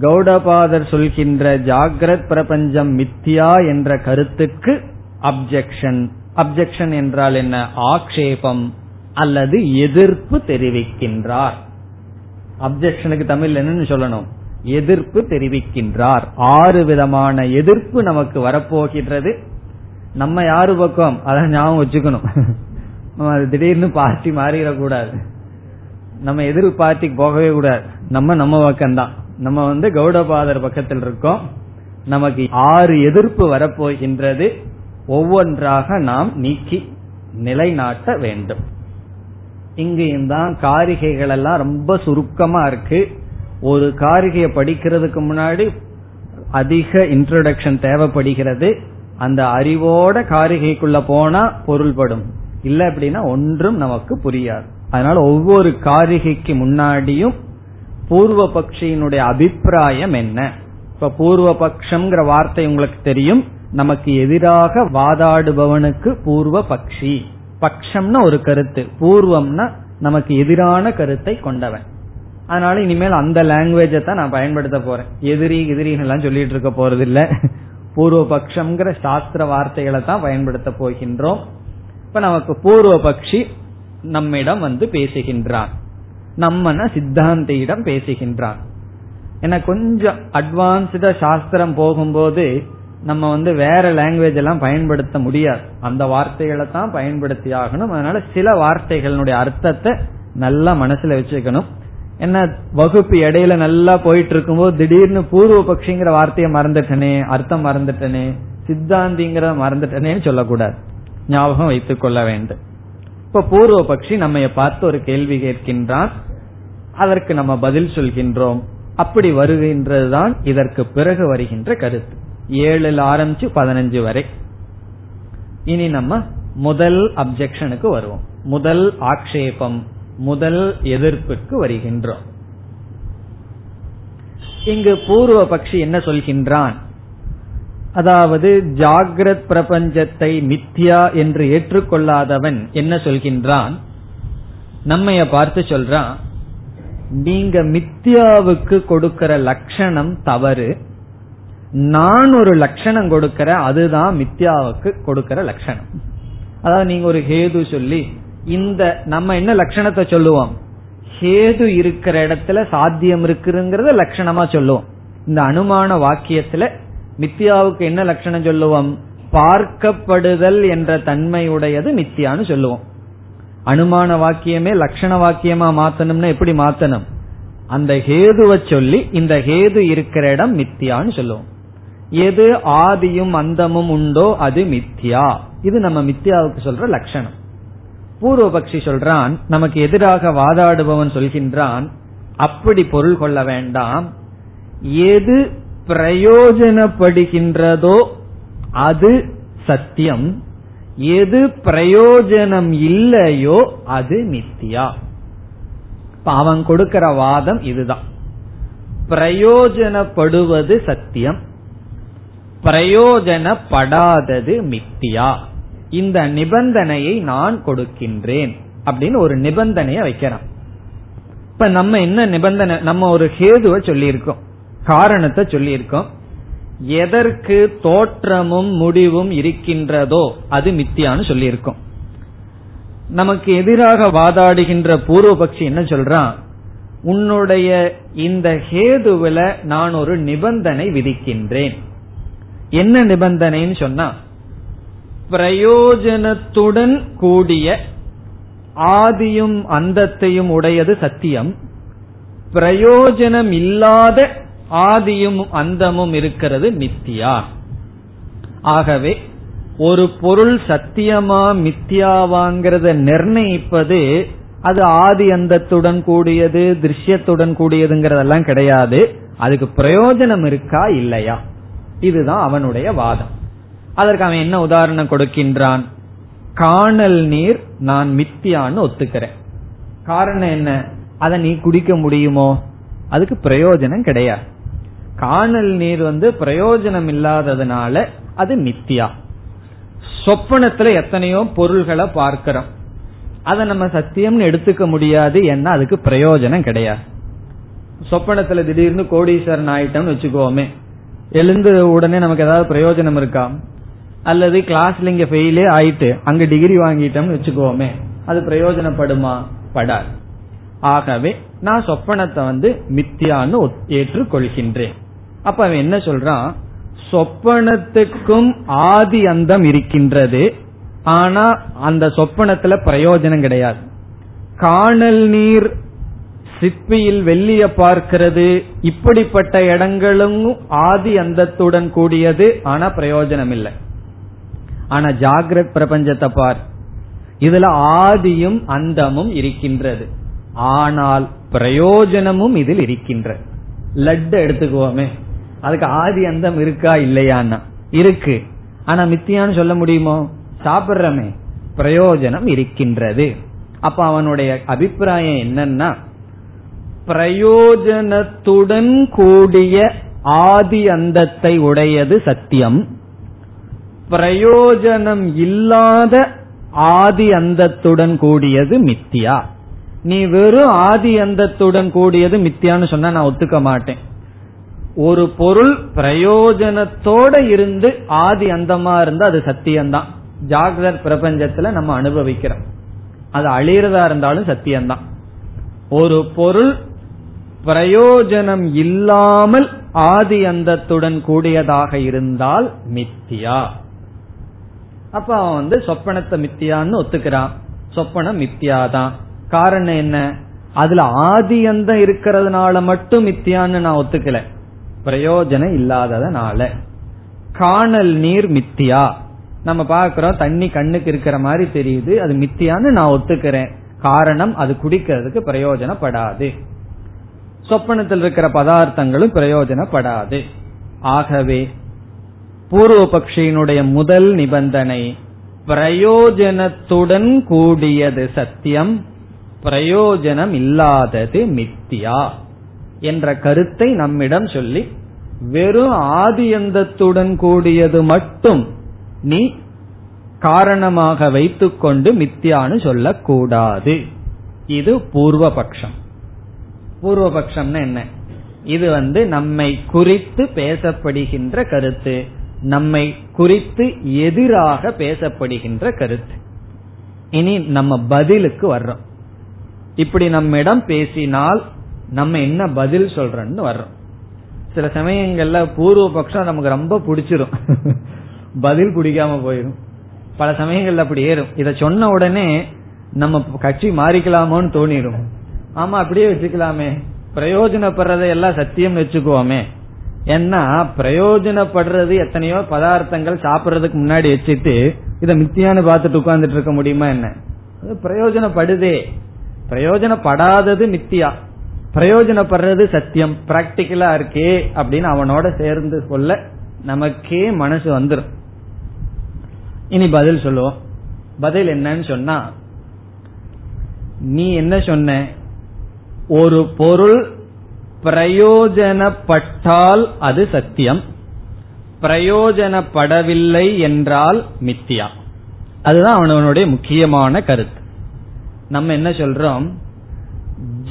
கௌடபாதர் சொல்கின்ற ஜாகிரத் பிரபஞ்சம் மித்தியா என்ற கருத்துக்கு அப்செக்ஷன் அப்செக்ஷன் என்றால் என்ன? ஆக்ஷேபம் அல்லது எதிர்ப்பு தெரிவிக்கின்றார். அப்செக்ஷனுக்கு தமிழ் என்னன்னு சொல்லணும்? எதிர்ப்பு தெரிவிக்கின்றார். ஆறு விதமான எதிர்ப்பு நமக்கு வரப்போகின்றது. நம்ம யாரு பக்கம்? அதான் ஞாபகம் வச்சுக்கணும். திடீர்னு பார்ட்டி மாறிடக்கூடாது. நம்ம எதிர் பார்ட்டிக்கு போகவே கூடாது. நம்ம நம்ம பக்கம்தான். நம்ம வந்து கௌடபாதர் பக்கத்தில் இருக்கோம். நமக்கு ஆறு எதிர்ப்பு வரப்போகின்றது. ஒவ்வொன்றாக நாம் நீக்கி நிலைநாட்ட வேண்டும். இங்கேயும் தான் காரிகைகள் எல்லாம் ரொம்ப சுருக்கமா இருக்கு. ஒரு காரிகையை படிக்கிறதுக்கு முன்னாடி அதிக இன்ட்ரோடக்ஷன் தேவைப்படுகிறது. அந்த அறிவோட காரிகைக்குள்ள போனா பொருள்படும். இல்ல அப்படின்னா ஒன்றும் நமக்கு புரியாது. அதனால ஒவ்வொரு காரிகைக்கு முன்னாடியும் பூர்வ பக்ஷியினுடைய அபிப்பிராயம் என்ன? இப்ப பூர்வ பக்ஷம்ங்கிற வார்த்தை உங்களுக்கு தெரியும். நமக்கு எதிராக வாதாடுபவனுக்கு பூர்வ பக்ஷி. பக்ஷம்னா ஒரு கருத்து. பூர்வம்னா நமக்கு எதிரான கருத்தை கொண்டவன். அதனால இனிமேல் அந்த லாங்குவேஜை தான் நான் பயன்படுத்த போறேன். எதிரி எதிரின்னு சொல்லிட்டு இருக்க போறது இல்ல பூர்வ பக்ஷம்ங்கிற சாஸ்திர வார்த்தைகளை தான் பயன்படுத்த போகின்றோம். இப்ப நமக்கு பூர்வ பக்ஷி நம்மிடம் வந்து பேசுகின்றான் நம்மன சித்தாந்தியிடம் பேசுகின்றான் ஏன்னா கொஞ்சம் அட்வான்ஸ்டா சாஸ்திரம் போகும்போது நம்ம வந்து வேற லாங்குவேஜ் எல்லாம் பயன்படுத்த முடியாது. அந்த வார்த்தைகளை தான் பயன்படுத்தி ஆகணும். அதனால சில வார்த்தைகளுடைய அர்த்தத்தை நல்லா மனசுல வச்சுக்கணும். என்ன வகுப்பு இடையில நல்லா போயிட்டு இருக்கும்போது திடீர்னு பூர்வ பட்சிங்கிற வார்த்தையை மறந்துட்டனே அர்த்தம் மறந்துட்டனே சித்தாந்திங்கிற மறந்துட்டனேன்னு சொல்லக்கூடாது. ஞாபகம் வைத்துக் கொள்ள வேண்டும். இப்ப பூர்வ பக்ஷி நம்ம பார்த்து ஒரு கேள்வி கேட்கின்றான். அதற்கு நம்ம பதில் சொல்கின்றோம். அப்படி வருகின்றதுதான் இதற்கு பிறகு வருகின்ற கருத்து. ஏழுல ஆரம்பிச்சு பதினஞ்சு வரை. இனி நம்ம முதல் அப்செக்ஷனுக்கு வருவோம். முதல் ஆக்ஷேபம் முதல் எதிர்ப்புக்கு வருகின்றோம். இங்கு பூர்வ பக்ஷி என்ன சொல்கின்றான்? அதாவது ஜாகிரத் பிரபஞ்சத்தை மித்யா என்று ஏற்றுக்கொள்ளாதவன் என்ன சொல்கின்றான்? நம்மைய பார்த்து சொல்றான் நீங்க மித்யாவுக்கு கொடுக்கிற லட்சணம் தவறு நான் ஒரு லட்சணம் கொடுக்கிற அதுதான் மித்யாவுக்கு கொடுக்கிற லட்சணம். அதாவது நீங்க ஒரு ஹேது சொல்லி இந்த நம்ம என்ன லட்சணத்தை சொல்லுவோம்? ஹேது இருக்கிற இடத்துல சாத்தியம் இருக்குங்கிறத லட்சணமா சொல்லுவோம். இந்த அனுமான வாக்கியத்துல மித்தியாவுக்கு என்ன லட்சணம் சொல்லுவோம்? பார்க்கப்படுதல் என்ற தன்மையுடையது மித்தியான்னு சொல்லுவோம். அனுமான வாக்கியமே லட்சண வாக்கியமா மாத்தணும்னா எப்படி மாத்தணும்? அந்த ஹேதுவை சொல்லி இந்த ஹேது இருக்கிற இடம் மித்தியான்னு சொல்லுவோம். எது ஆதியும் அந்தமும் உண்டோ அது மித்யா இது நம்ம மித்தியாவுக்கு சொல்ற லட்சணம். பூர்வபக்ஷி சொல்றான் நமக்கு எதிராக வாதாடுபவன் சொல்கின்றான் அப்படி பொருள் கொள்ள வேண்டாம். எது பிரயோஜனப்படுகின்றதோ அது சத்தியம். எது பிரயோஜனம் இல்லையோ அது மித்தியா. அவன் கொடுக்கிற வாதம் இதுதான். பிரயோஜனப்படுவது சத்தியம். பிரயோஜனப்படாதது மித்தியா. இந்த நிபந்தனையை நான் கொடுக்கின்றேன் அப்படின்னு ஒரு நிபந்தனையை வைக்கிறான். இப்ப நம்ம என்ன நிபந்தனை நம்ம ஒரு ஹேதுவை சொல்லியிருக்கோம். காரணத்தை சொல்லியிருக்கோம். எதற்கு தோற்றமும் முடிவும் இருக்கின்றதோ அது மித்தியான்னு சொல்லியிருக்கோம். நமக்கு எதிராக வாதாடுகின்ற பூர்வபக்ஷி என்ன சொல்றான்? உன்னுடைய இந்த ஹேதுவில நான் ஒரு நிபந்தனை விதிக்கின்றேன். என்ன நிபந்தனைன்னு சொன்னா பிரயோஜனத்துடன் கூடிய ஆதியும் அந்தத்தையும் உடையது சத்தியம். பிரயோஜனம் இல்லாத ஆதியும் அந்தமும் இருக்கிறது மித்தியா. ஆகவே ஒரு பொருள் சத்தியமா மித்தியாவாங்கிறத நிர்ணயிப்பது அது ஆதி அந்தத்துடன் கூடியது திருஷ்யத்துடன் கூடியதுங்கிறதெல்லாம் கிடையாது. அதுக்கு பிரயோஜனம் இருக்கா இல்லையா? இதுதான் அவனுடைய வாதம். அதற்கு அவன் என்ன உதாரணம் கொடுக்கின்றான்? காணல் நீர் நான் மித்தியான்னு ஒத்துக்கிறேன். காரணம் என்ன? அதை நீ குடிக்க முடியுமோ? அதுக்கு பிரயோஜனம் கிடையாது. காணல் நீர் வந்து பிரயோஜனம் இல்லாததுனால அது மித்தியா. சொப்பனத்துல எத்தனையோ பொருள்களை பார்க்கிறோம். அதை நம்ம சத்தியம்னு எடுத்துக்க முடியாது ஏன்னா அதுக்கு பிரயோஜனம் கிடையாது. சொப்பனத்துல திடீர்னு கோடீஸ்வரன் ஆயிட்டோம்னு வச்சுக்கோமே. எழுந்து உடனே நமக்கு ஏதாவது பிரயோஜனம் இருக்கா? அல்லது கிளாஸ்ல இங்க ஃபெயிலே ஆயிட்டு அங்க டிகிரி வாங்கிட்டோம்னு வச்சுக்கோமே. அது பிரயோஜனப்படுமா? படாது. ஆகவே நான் சொப்பனத்தை வந்து மித்தியான்னு ஏற்றுக்கொள்கின்றேன். அப்ப அவன் என்ன சொல்றான்? சொப்பனத்துக்கும் ஆதி அந்தம் இருக்கின்றது. ஆனா அந்த சொப்பனத்துல பிரயோஜனம் கிடையாது. காணல் நீர் சிற்பியில் வெள்ளிய பார்க்கிறது. இப்படிப்பட்ட இடங்களும் ஆதி அந்தத்துடன் கூடியது. ஆனா பிரயோஜனம் இல்லை ஆனா ஜாகிரத் பிரபஞ்சத்தை பார். இதுல ஆதியும் அந்தமும் இருக்கின்றது. ஆனால் பிரயோஜனமும் இதில் இருக்கின்றது லட்டு எடுத்துக்குவோமே. அதுக்கு ஆதி அந்தம் இருக்கா இல்லையான்னா? இருக்கு. ஆனா மித்தியான்னு சொல்ல முடியுமோ? சாப்பிடுறமே. பிரயோஜனம் இருக்கின்றது. அப்ப அவனுடைய அபிப்பிராயம் என்னன்னா பிரயோஜனத்துடன் கூடிய ஆதி அந்தத்தை உடையது சத்தியம். பிரயோஜனம் இல்லாத ஆதி அந்தத்துடன் கூடியது மித்தியா. நீ வெறும் ஆதி அந்தத்துடன் கூடியது மித்தியான்னு சொன்னா நான் ஒத்துக்க மாட்டேன். ஒரு பொருள் பிரயோஜனத்தோட இருந்து ஆதி அந்தமா இருந்தா அது சத்தியம்தான். ஜாகிரத் பிரபஞ்சத்துல நம்ம அனுபவிக்கிறோம். அது அழியறதா இருந்தாலும் சத்தியம்தான். ஒரு பொருள் பிரயோஜனம் இல்லாமல் ஆதி அந்தத்துடன் கூடியதாக இருந்தால் மித்தியா. அப்ப அவன் வந்து சொப்பனத்தை மித்தியான்னு ஒத்துக்கிறான். சொப்பனம் மித்தியாதான். காரணம் என்ன? அதுல ஆதி அந்தம் இருக்கிறதுனால மட்டும் மித்தியான்னு நான் ஒத்துக்கல. பிரயோஜனம் இல்லாததனால. காணல் நீர் மித்தியா. நம்ம பாக்குறோம் தண்ணி கண்ணுக்கு இருக்கிற மாதிரி தெரியுது அது மித்தியான்னு நான் ஒத்துக்கிறேன். காரணம் அது குடிக்கிறதுக்கு பிரயோஜனப்படாது. சொப்பனத்தில் இருக்கிற பதார்த்தங்களும் பிரயோஜனப்படாது. ஆகவே பூர்வ பக்ஷியினுடைய முதல் நிபந்தனை பிரயோஜனத்துடன் கூடியது சத்தியம் பிரயோஜனம் இல்லாதது மித்தியா. என்ற கருத்தை நம்மிடம் சொல்லி வெறும் ஆதியந்தத்துடன் கூடியது மட்டும் நீ காரணமாக வைத்துக்கொண்டு மித்தியான்னு சொல்லக்கூடாது. இது பூர்வபக்ஷம். பூர்வபக்ஷம்னா என்ன? இது வந்து நம்மை குறித்து பேசப்படுகின்ற கருத்து நம்மை குறித்து எதிராக பேசப்படுகின்ற கருத்து. இனி நம்ம பதிலுக்கு வர்றோம். இப்படி நம்மிடம் பேசினால் நம்ம என்ன பதில் சொல்றோம்னு வர்றோம். சில சமயங்கள்ல பூர்வ பட்சம் நமக்கு ரொம்ப பிடிச்சிரும். [laughs] பதில் பிடிக்காம போயிடும் பல சமயங்கள்ல அப்படி ஏறும். இத சொன்ன உடனே நம்ம கட்சி மாறிக்கலாமோன்னு தோணிடும் ஆமா அப்படியே வச்சுக்கலாமே. பிரயோஜனப்படுறதை எல்லாம் சத்தியம் வச்சுக்குவோமே. ஏன்னா பிரயோஜனப்படுறது எத்தனையோ பதார்த்தங்கள் சாப்பிடுறதுக்கு முன்னாடி வச்சுட்டு இத மித்தியான்னு பார்த்துட்டு உட்கார்ந்துட்டு இருக்க முடியுமா என்ன? பிரயோஜனப்படுதே. பிரயோஜனப்படாதது மித்தியா. பிரயோஜனப்படுறது சத்தியம். பிராக்டிக்கலா இருக்கே அப்படின்னு அவனோட சேர்ந்து சொல்ல நமக்கே மனசு வந்துடும் இனி பதில் சொல்லுவோம். பதில் என்னன்னு சொன்னா நீ என்ன சொன்ன? ஒரு பொருள் பிரயோஜனப்பட்டால் அது சத்தியம். பிரயோஜனப்படவில்லை என்றால் மித்தியா. அதுதான் அவனவனுடைய முக்கியமான கருத்து. நம்ம என்ன சொல்றோம்?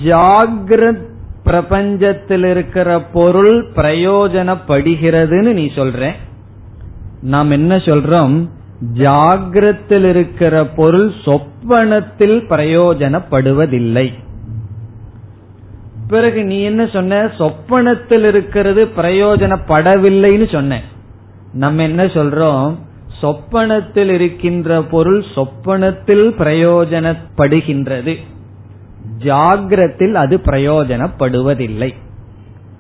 ஜாகிரத் பிரபஞ்சத்தில் இருக்கிற பொருள் பிரயோஜனப்படுகிறதுன்னு நீ சொல்ற. நாம் என்ன சொல்றோம்? ஜாகிரத்தில் இருக்கிற பொருள் சொப்பனத்தில் பிரயோஜனப்படுவதில்லை. பிறகு நீ என்ன சொன்ன? சொப்பனத்தில் இருக்கிறது பிரயோஜனப்படவில்லைன்னு சொன்ன. நம்ம என்ன சொல்றோம்? சொப்பனத்தில் இருக்கின்ற பொருள் சொப்பனத்தில் பிரயோஜனப்படுகின்றது. ஜாகிரத்தில் அது பிரயோஜனப்படுவதில்லை.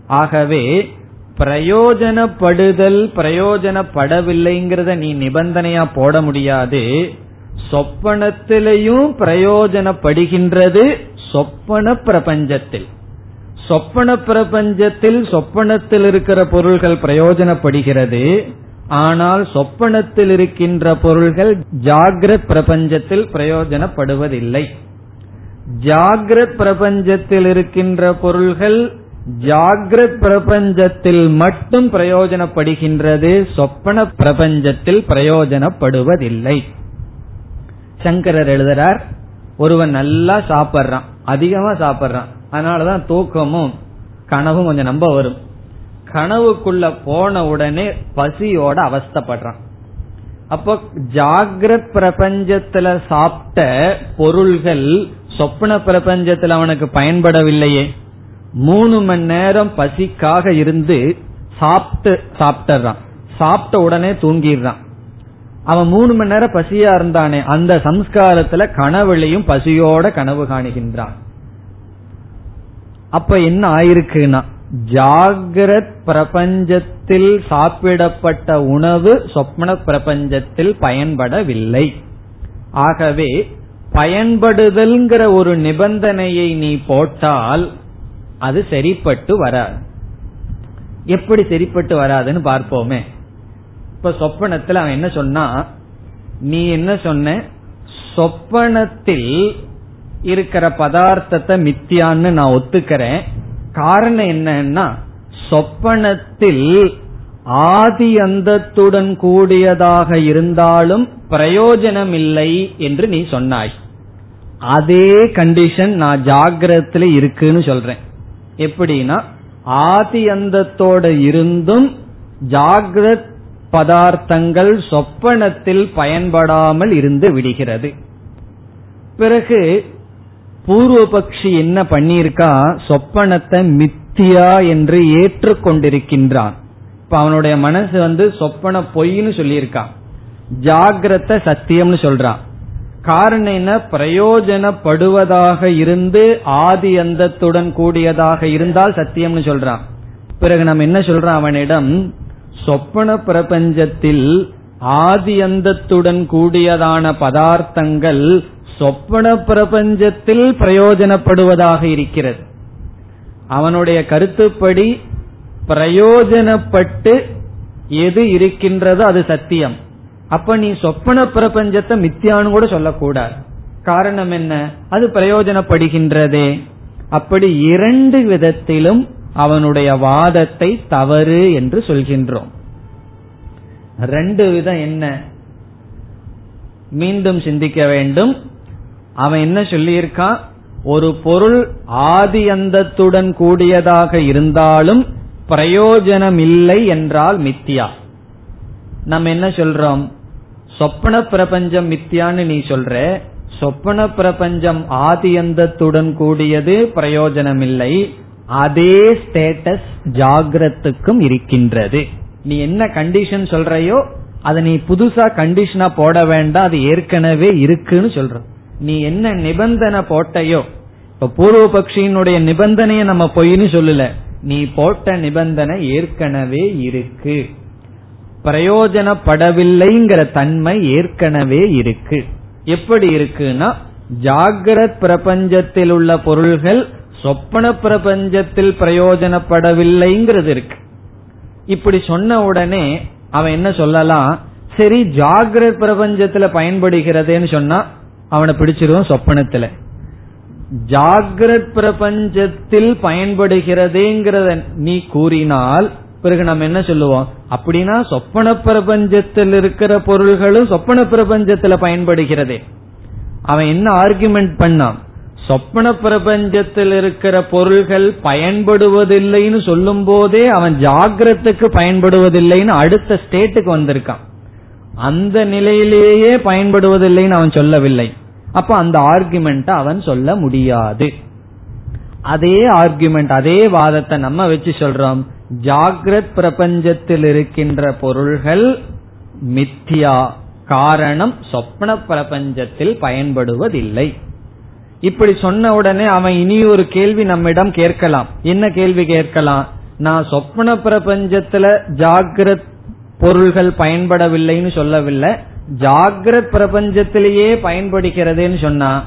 ஆகவே பிரயோஜனப்படுதல் பிரயோஜனப்படவில்லைங்கிறத நீ நிபந்தனையா போட முடியாது. சொப்பனத்திலையும் பிரயோஜனப்படுகின்றது சொப்பன பிரபஞ்சத்தில். சொப்பன பிரபஞ்சத்தில் சொப்பனத்தில் இருக்கிற பொருள்கள் பிரயோஜனப்படுகிறது. ஆனால் சொப்பனத்தில் இருக்கின்ற பொருள்கள் ஜாகிரத் பிரபஞ்சத்தில் பிரயோஜனப்படுவதில்லை. ஜாகிரத் பிரபஞ்சத்தில் இருக்கின்ற பொருள்கள் ஜாகிரத் பிரபஞ்சத்தில் மட்டும் பிரயோஜனப்படுகின்றது சொப்பன பிரபஞ்சத்தில் பிரயோஜனப்படுவதில்லை. சங்கரர் எழுதுறார் ஒருவன் நல்லா சாப்பிட்றான் அதிகமா சாப்பிட்றான் அதனாலதான் தூக்கமும் கனவும் கொஞ்சம் நம்ப வரும். கனவுக்குள்ள போன உடனே பசியோட அவஸ்தப்படுறான். அப்போ ஜாகிரத் பிரபஞ்சத்துல சாப்பிட்ட பொருள்கள் சொப்ன பிரபஞ்சத்தில் அவனுக்கு பயன்படவில்லையே. மூணு மணி நேரம் பசிக்காக இருந்து சாப்பிட்டு சாப்பிட்டுறான் சாப்பிட்ட உடனே தூங்கிடுறான். அவன் மூணு மணி நேரம் பசியா இருந்தானே அந்த சம்ஸ்காரத்துல கனவுலையும் பசியோட கனவு காணுகின்றான். அப்ப என்ன ஆயிருக்குன்னா ஜாகிரத் பிரபஞ்சத்தில் சாப்பிடப்பட்ட உணவு சொப்ன பிரபஞ்சத்தில் பயன்படவில்லை. ஆகவே பயன்படுதல்ங்கிற ஒரு நிபந்தனையை நீ போட்டால் அது சரிப்பட்டு வராது. எப்படி சரிப்பட்டு வராதுன்னு பார்ப்போமே. இப்ப சொப்பனத்தில் அவன் என்ன சொன்னா நீ என்ன சொன்ன? சொப்பனத்தில் இருக்கிற பதார்த்தத்தை மித்தியான்னு நான் ஒத்துக்கிறேன். காரணம் என்னன்னா சொப்பனத்தில் ஆதி அந்தத்துடன் கூடியதாக இருந்தாலும் பிரயோஜனம் இல்லை என்று நீ சொன்னாய். அதே கண்டிஷன் நான் ஜாகிரத்துல இருக்குன்னு சொல்றேன். எப்படின்னா ஆதி அந்தத்தோட இருந்தும் ஜாகிரத் பதார்த்தங்கள் சொப்பனத்தில் பயன்படாமல் இருந்து விடுகிறது. பிறகு பூர்வபக்ஷி என்ன பண்ணியிருக்கா சொப்பனத்தை மித்தியா என்று ஏற்றுக்கொண்டிருக்கின்றான். இப்ப அவனுடைய மனசு வந்து சொப்பன பொய்ன்னு சொல்லியிருக்கான் ஜாகிரத சத்தியம்னு சொல்றான் காரணம் என்ன பிரயோஜனப்படுவதாக இருந்து ஆதி அந்தத்துடன் கூடியதாக இருந்தால் சத்தியம்னு சொல்றான். பிறகு நம்ம என்ன சொல்றோம் அவனிடம்? சொப்பன பிரபஞ்சத்தில் ஆதி அந்தத்துடன் கூடியதான பதார்த்தங்கள் சொப்பன பிரபஞ்சத்தில் பிரயோஜனப்படுவதாக இருக்கிறது. அவனுடைய கருத்துப்படி பிரயோஜனப்பட்டு எது இருக்கின்றதோ அது சத்தியம். அப்ப நீ சொப்பன பிரபஞ்சத்தை மித்தியானு கூட சொல்லக்கூடாது. காரணம் என்ன? அது பிரயோஜனப்படுகின்றதே. அப்படி இரண்டு விதத்திலும் அவனுடைய வாதத்தை தவறு என்று சொல்கின்றோம். ரெண்டு விதம் என்ன? மீண்டும் சிந்திக்க வேண்டும். அவன் என்ன சொல்லியிருக்கான் ஒரு பொருள் ஆதி அந்தத்துடன் கூடியதாக இருந்தாலும் பிரயோஜனம் இல்லை என்றால் மித்தியா. நம்ம என்ன சொல்றோம்? சொப்பன பிரபஞ்சம் மித்தியான்னு நீ சொல்ற சொப்பன பிரபஞ்சம் ஆதியந்தத்துடன் கூடியது பிரயோஜனம் இல்லை அதே ஸ்டேட்டஸ் ஜாகிரத்துக்கும் இருக்கின்றது. நீ என்ன கண்டிஷன் சொல்றையோ அதை நீ புதுசா கண்டிஷனா போட வேண்டாம் அது ஏற்கனவே இருக்குன்னு சொல்ற. நீ என்ன நிபந்தனை போட்டையோ இப்ப பூர்வ பக்ஷியினுடைய நிபந்தனையை நம்ம பொய்னு சொல்லல நீ போட்ட நிபந்தனை ஏற்கனவே இருக்கு. பிரயோஜனப்படவில்லைங்கிற தன்மை ஏற்கனவே இருக்கு. எப்படி இருக்குன்னா ஜாகிரத் பிரபஞ்சத்தில் உள்ள பொருள்கள் சொப்பன பிரபஞ்சத்தில் பிரயோஜனப்படவில்லைங்கிறது இருக்கு. இப்படி சொன்ன உடனே அவன் என்ன சொல்லலாம்? சரி ஜாகிரத் பிரபஞ்சத்துல பயன்படுகிறதுன்னு சொன்னா அவனை பிடிச்சிருவோம் சொப்பனத்துல. ஜாகிரத் பிரபஞ்சத்தில் பயன்படுகிறதேங்கிறத நீ கூறினால் பிறகு நம்ம என்ன சொல்லுவோம்? அப்படின்னா சொப்பன பிரபஞ்சத்தில் இருக்கிற பொருள்களும் சொப்பன பிரபஞ்சத்துல பயன்படுகிறது. அவன் என்ன ஆர்குமெண்ட் பண்ணான்? சொப்பன பிரபஞ்சத்தில் இருக்கிற பொருள்கள் பயன்படுவதில்லைன்னு சொல்லும் போதே அவன் ஜாகிரத்துக்கு பயன்படுவதில்லைன்னு அடுத்த ஸ்டேட்டுக்கு வந்திருக்கான். அந்த நிலையிலேயே பயன்படுவதில்லைன்னு அவன் சொல்லவில்லை. அப்ப அந்த ஆர்குமெண்ட் அவன் சொல்ல முடியாது. அதே ஆர்குமெண்ட் அதே வாதத்தை நம்ம வச்சு சொல்றோம். ஜாகிரத் பிரபஞ்சத்தில் இருக்கின்ற பொருள்கள் மித்தியா காரணம் சொப்ன பிரபஞ்சத்தில் பயன்படுவதில்லை. இப்படி சொன்ன உடனே அவன் இனி ஒரு கேள்வி நம்மிடம் கேட்கலாம். என்ன கேள்வி கேட்கலாம்? நான் சொப்ன பிரபஞ்சத்துல ஜாகிரத் பொருள்கள் பயன்படவில்லைன்னு சொல்லவில்லை. ஜாகிரத் பிரபஞ்சத்திலேயே பயன்படுகிறதுன்னு சொன்னா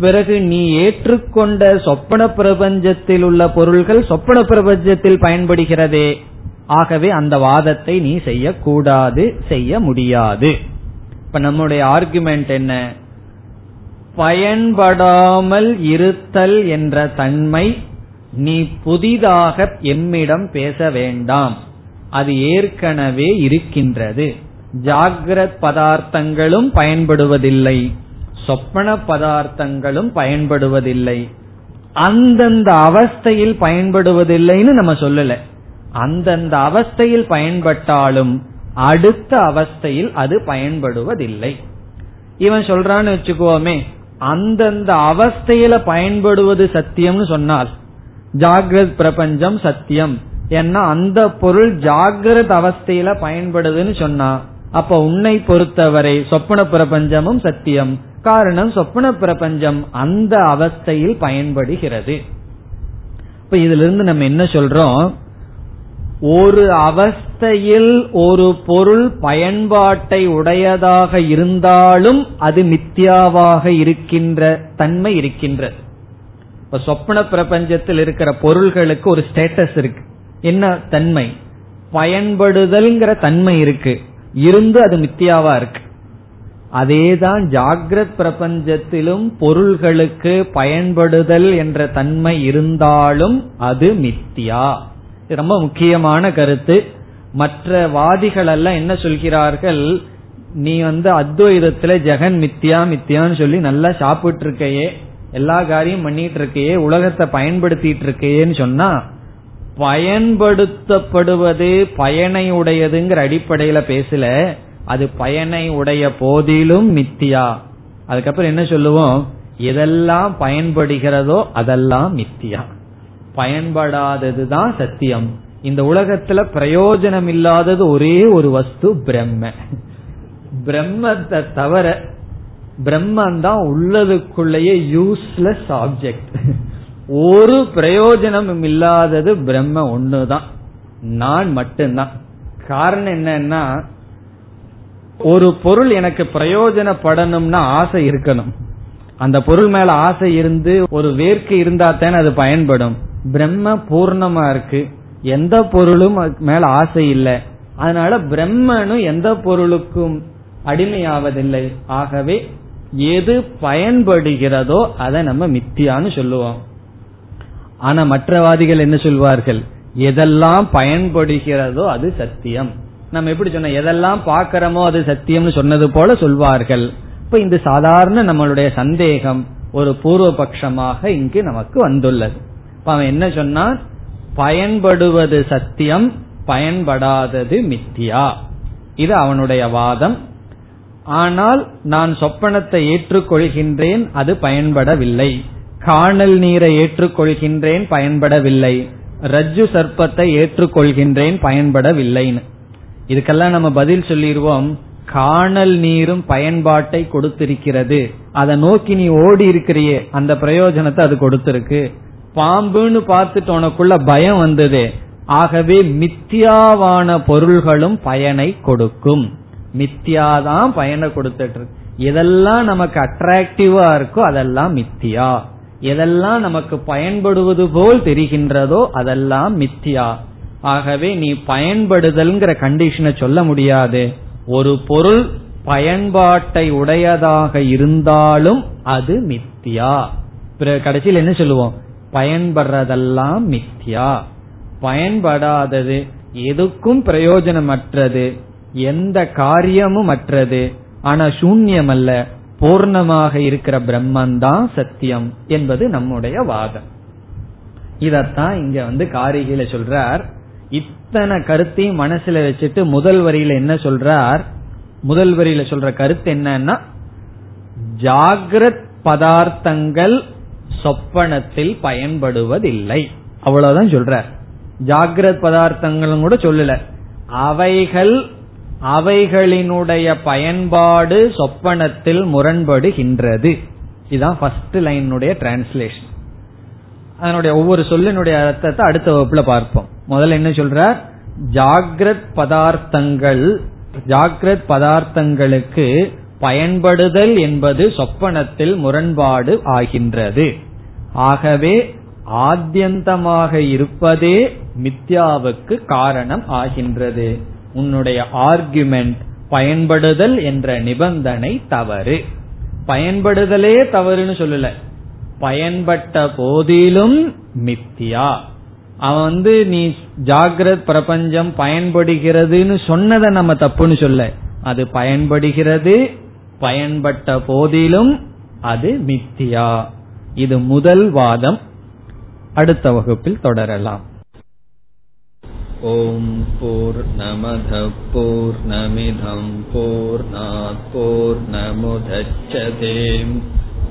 பிறகு நீ ஏற்றுக்கொண்ட சொப்பன பிரபஞ்சத்தில் உள்ள பொருள்கள் சொப்பன பிரபஞ்சத்தில் பயன்படுகிறதே. ஆகவே அந்த வாதத்தை நீ செய்யக்கூடாது செய்ய முடியாது. இப்ப நம்முடைய ஆர்குமெண்ட் என்ன? பயன்படாமல் இருத்தல் என்ற தன்மை நீ புதிதாக எம்மிடம் பேச வேண்டாம். அது ஏற்கனவே இருக்கின்றது. ஜாகிரத் பதார்த்தங்களும் பயன்படுவதில்லை. சொப்பன பதார்த்தங்களும் பயன்படுவதில்லை. அந்தந்த அவஸ்தையில் பயன்படுவதில்லைன்னு நம்ம சொல்லல. அந்தந்த அவஸ்தையில் பயன்பட்டாலும் அடுத்த அவஸ்தையில் அது பயன்படுவதில்லை. இவன் சொல்றான்னு வச்சுக்கோமே அந்தந்த அவஸ்தையில பயன்படுவது சத்தியம்னு சொன்னால் ஜாகிரத் பிரபஞ்சம் சத்தியம். ஏன்னா அந்த பொருள் ஜாகிரத அவஸ்தையில பயன்படுதுன்னு சொன்னா அப்ப உன்னை பொறுத்தவரை சொப்பன பிரபஞ்சமும் சத்தியம். காரணம் சொப்பன பிரபஞ்சம் அந்த அவஸ்தையில் பயன்படுகிறது. இப்ப இதுல இருந்து நம்ம என்ன சொல்றோம்? ஒரு அவஸ்தையில் ஒரு பொருள் பயன்பாட்டை உடையதாக இருந்தாலும் அது மித்தியாவாக இருக்கின்ற தன்மை இருக்கின்ற. இப்ப சொப்பன பிரபஞ்சத்தில் இருக்கிற பொருள்களுக்கு ஒரு ஸ்டேட்டஸ் இருக்கு. என்ன தன்மை? பயன்படுதல்ங்கிற தன்மை இருக்கு. இருந்து அது மித்தியாவா இருக்கு. அதேதான் ஜாகிரத் பிரபஞ்சத்திலும் பொருள்களுக்கு பயன்படுதல் என்ற தன்மை இருந்தாலும் அது மித்தியா. ரொம்ப முக்கியமான கருத்து. மற்ற வாதிகள் எல்லாம் என்ன சொல்கிறார்கள்? நீ வந்து அத்வைதத்துல ஜெகன் மித்தியா மித்தியான்னு சொல்லி நல்லா சாப்பிட்டு இருக்கையே எல்லா காரியம் பண்ணிட்டு இருக்கையே உலகத்தை பயன்படுத்திட்டு இருக்கையேன்னு சொன்னா பயன்படுத்தப்படுவது பயனை உடையதுங்கிற அடிப்படையில பேசல. அது பயனை உடைய போதிலும் மித்தியா. அதுக்கப்புறம் என்ன சொல்லுவோம்? எதெல்லாம் பயன்படுகிறதோ அதெல்லாம் மித்தியா. பயன்படாததுதான் சத்தியம். இந்த உலகத்துல பிரயோஜனம் இல்லாதது ஒரே ஒரு வஸ்து பிரம்ம. பிரம்மத்தை தவிர பிரம்மன் தான் உள்ளதுக்குள்ளேயே யூஸ்லெஸ் ஆப்ஜெக்ட் ஒரு பிரயோஜனமும் இல்லாதது பிரம்ம ஒண்ணுதான். நான் மட்டும்தான். காரணம் என்னன்னா ஒரு பொருள் எனக்கு பிரயோஜனப்படணும்னா ஆசை இருக்கணும். அந்த பொருள் மேல ஆசை இருந்து ஒரு வேர்க்கு இருந்தா தானே அது பயன்படும். பிரம்ம பூர்ணமா இருக்கு. எந்த பொருளும் மேல ஆசை இல்லை. அதனால பிரம்மனும் எந்த பொருளுக்கும் அடிமையாவதில்லை. ஆகவே எது பயன்படுகிறதோ அதை நம்ம மித்தியான்னு சொல்லுவோம். ஆனா மற்றவாதிகள் என்ன சொல்வார்கள்? எதெல்லாம் பயன்படுகிறதோ அது சத்தியம். நம்ம எப்படி சொன்ன எதெல்லாம் பாக்கிறோமோ அது சத்தியம்னு சொன்னது போல சொல்வார்கள். இப்ப இந்த சாதாரண நம்மளுடைய சந்தேகம் ஒரு பூர்வ பட்சமாக இங்கு நமக்கு வந்துள்ளது. இப்ப அவன் என்ன சொன்னான்? பயன்படுவது சத்தியம் பயன்படாதது மித்தியா. இது அவனுடைய வாதம். ஆனால் நான் சொப்பனத்தை ஏற்றுக்கொள்கின்றேன் அது பயன்படவில்லை. காணல் நீரை ஏற்றுக்கொள்கின்றேன் பயன்படவில்லை. ரஜ்ஜு சர்ப்பத்தை ஏற்றுக்கொள்கின்றேன் பயன்படவில்லைன்னு. இதுக்கெல்லாம் நம்ம பதில் சொல்லிடுவோம் காணல் நீரும் பயன்பாட்டை கொடுத்திருக்கிறது. அதை நோக்கி நீ ஓடி இருக்கிறியே. அந்த பிரயோஜனத்தை அது கொடுத்திருக்கு. பாம்புன்னு பார்த்துட்டு உனக்குள்ள பயம் வந்தது. ஆகவே மித்தியாவான பொருள்களும் பயனை கொடுக்கும். மித்தியாதான் பயனை கொடுத்துட்டு இருக்கு. எதெல்லாம் நமக்கு அட்ராக்டிவா இருக்கோ அதெல்லாம் மித்தியா. எதெல்லாம் நமக்கு பயன்படுவது போல் தெரிகின்றதோ அதெல்லாம் மித்தியா. ஆகவே நீ பயன்படுதல்ங்கிற கண்டிஷனை சொல்ல முடியாது. ஒரு பொருள் பயன்பாட்டை உடையதாக இருந்தாலும் அது மித்தியா. கடைசியில் என்ன சொல்லுவோம்? பயன்படுறதெல்லாம் மித்தியா. பயன்படாதது எதுக்கும் பிரயோஜனமற்றது எந்த காரியமும் அற்றது. ஆனா சூன்யம் அல்ல பூர்ணமாக இருக்கிற பிரம்மன் தான் சத்தியம் என்பது நம்முடைய வாதம். இதத்தான் இங்க வந்து காரிகையில சொல்றார். இத்தனை கருத்தையும் மனசுல வச்சுட்டு முதல் வரியில என்ன சொல்றார்? முதல் வரியில சொல்ற கருத்து என்னன்னா ஜாகிரத் பதார்த்தங்கள் சொப்பனத்தில் பயன்படுவதில்லை. அவ்வளவுதான் சொல்றார். ஜாகிரத் பதார்த்தங்களும் கூட சொல்லல. அவைகள் அவைகளினுடைய பயன்பாடு சொப்பனத்தில் முரண்படுகின்றது. இதுதான் ஃபர்ஸ்ட் லைனுடைய டிரான்ஸ்லேஷன் அதனுடைய ஒவ்வொரு சொல்லினுடைய அர்த்தத்தை அடுத்த வகுப்புல பார்ப்போம். முதல்ல என்ன சொல்றார்? ஜாகிரத் பதார்த்தங்கள் ஜாகிரத் பதார்த்தங்களுக்கு பயன்படுதல் என்பது சொப்பனத்தில் முரண்பாடு ஆகின்றது. ஆகவே ஆத்தியந்தமாக இருப்பதே மித்யாவுக்கு காரணம் ஆகின்றது. உன்னுடைய ஆர்குமெண்ட் பயன்படுதல் என்ற நிபந்தனை தவறு. பயன்படுதலே தவறுன்னு சொல்லல. பயன்பட்ட போதிலும் மித்தியா அவன் வந்து நீ ஜாகிரத் பிரபஞ்சம் பயன்படுகிறதுன்னு சொன்னதை நம்ம தப்புன்னு சொல்ல. அது பயன்படுகிறது பயன்பட்ட போதிலும் அது மித்தியா. இது முதல் வாதம். அடுத்த வகுப்பில் தொடரலாம். ஓம் போர் நமத போர் நமிதம் போர் நமுதச்சதேம்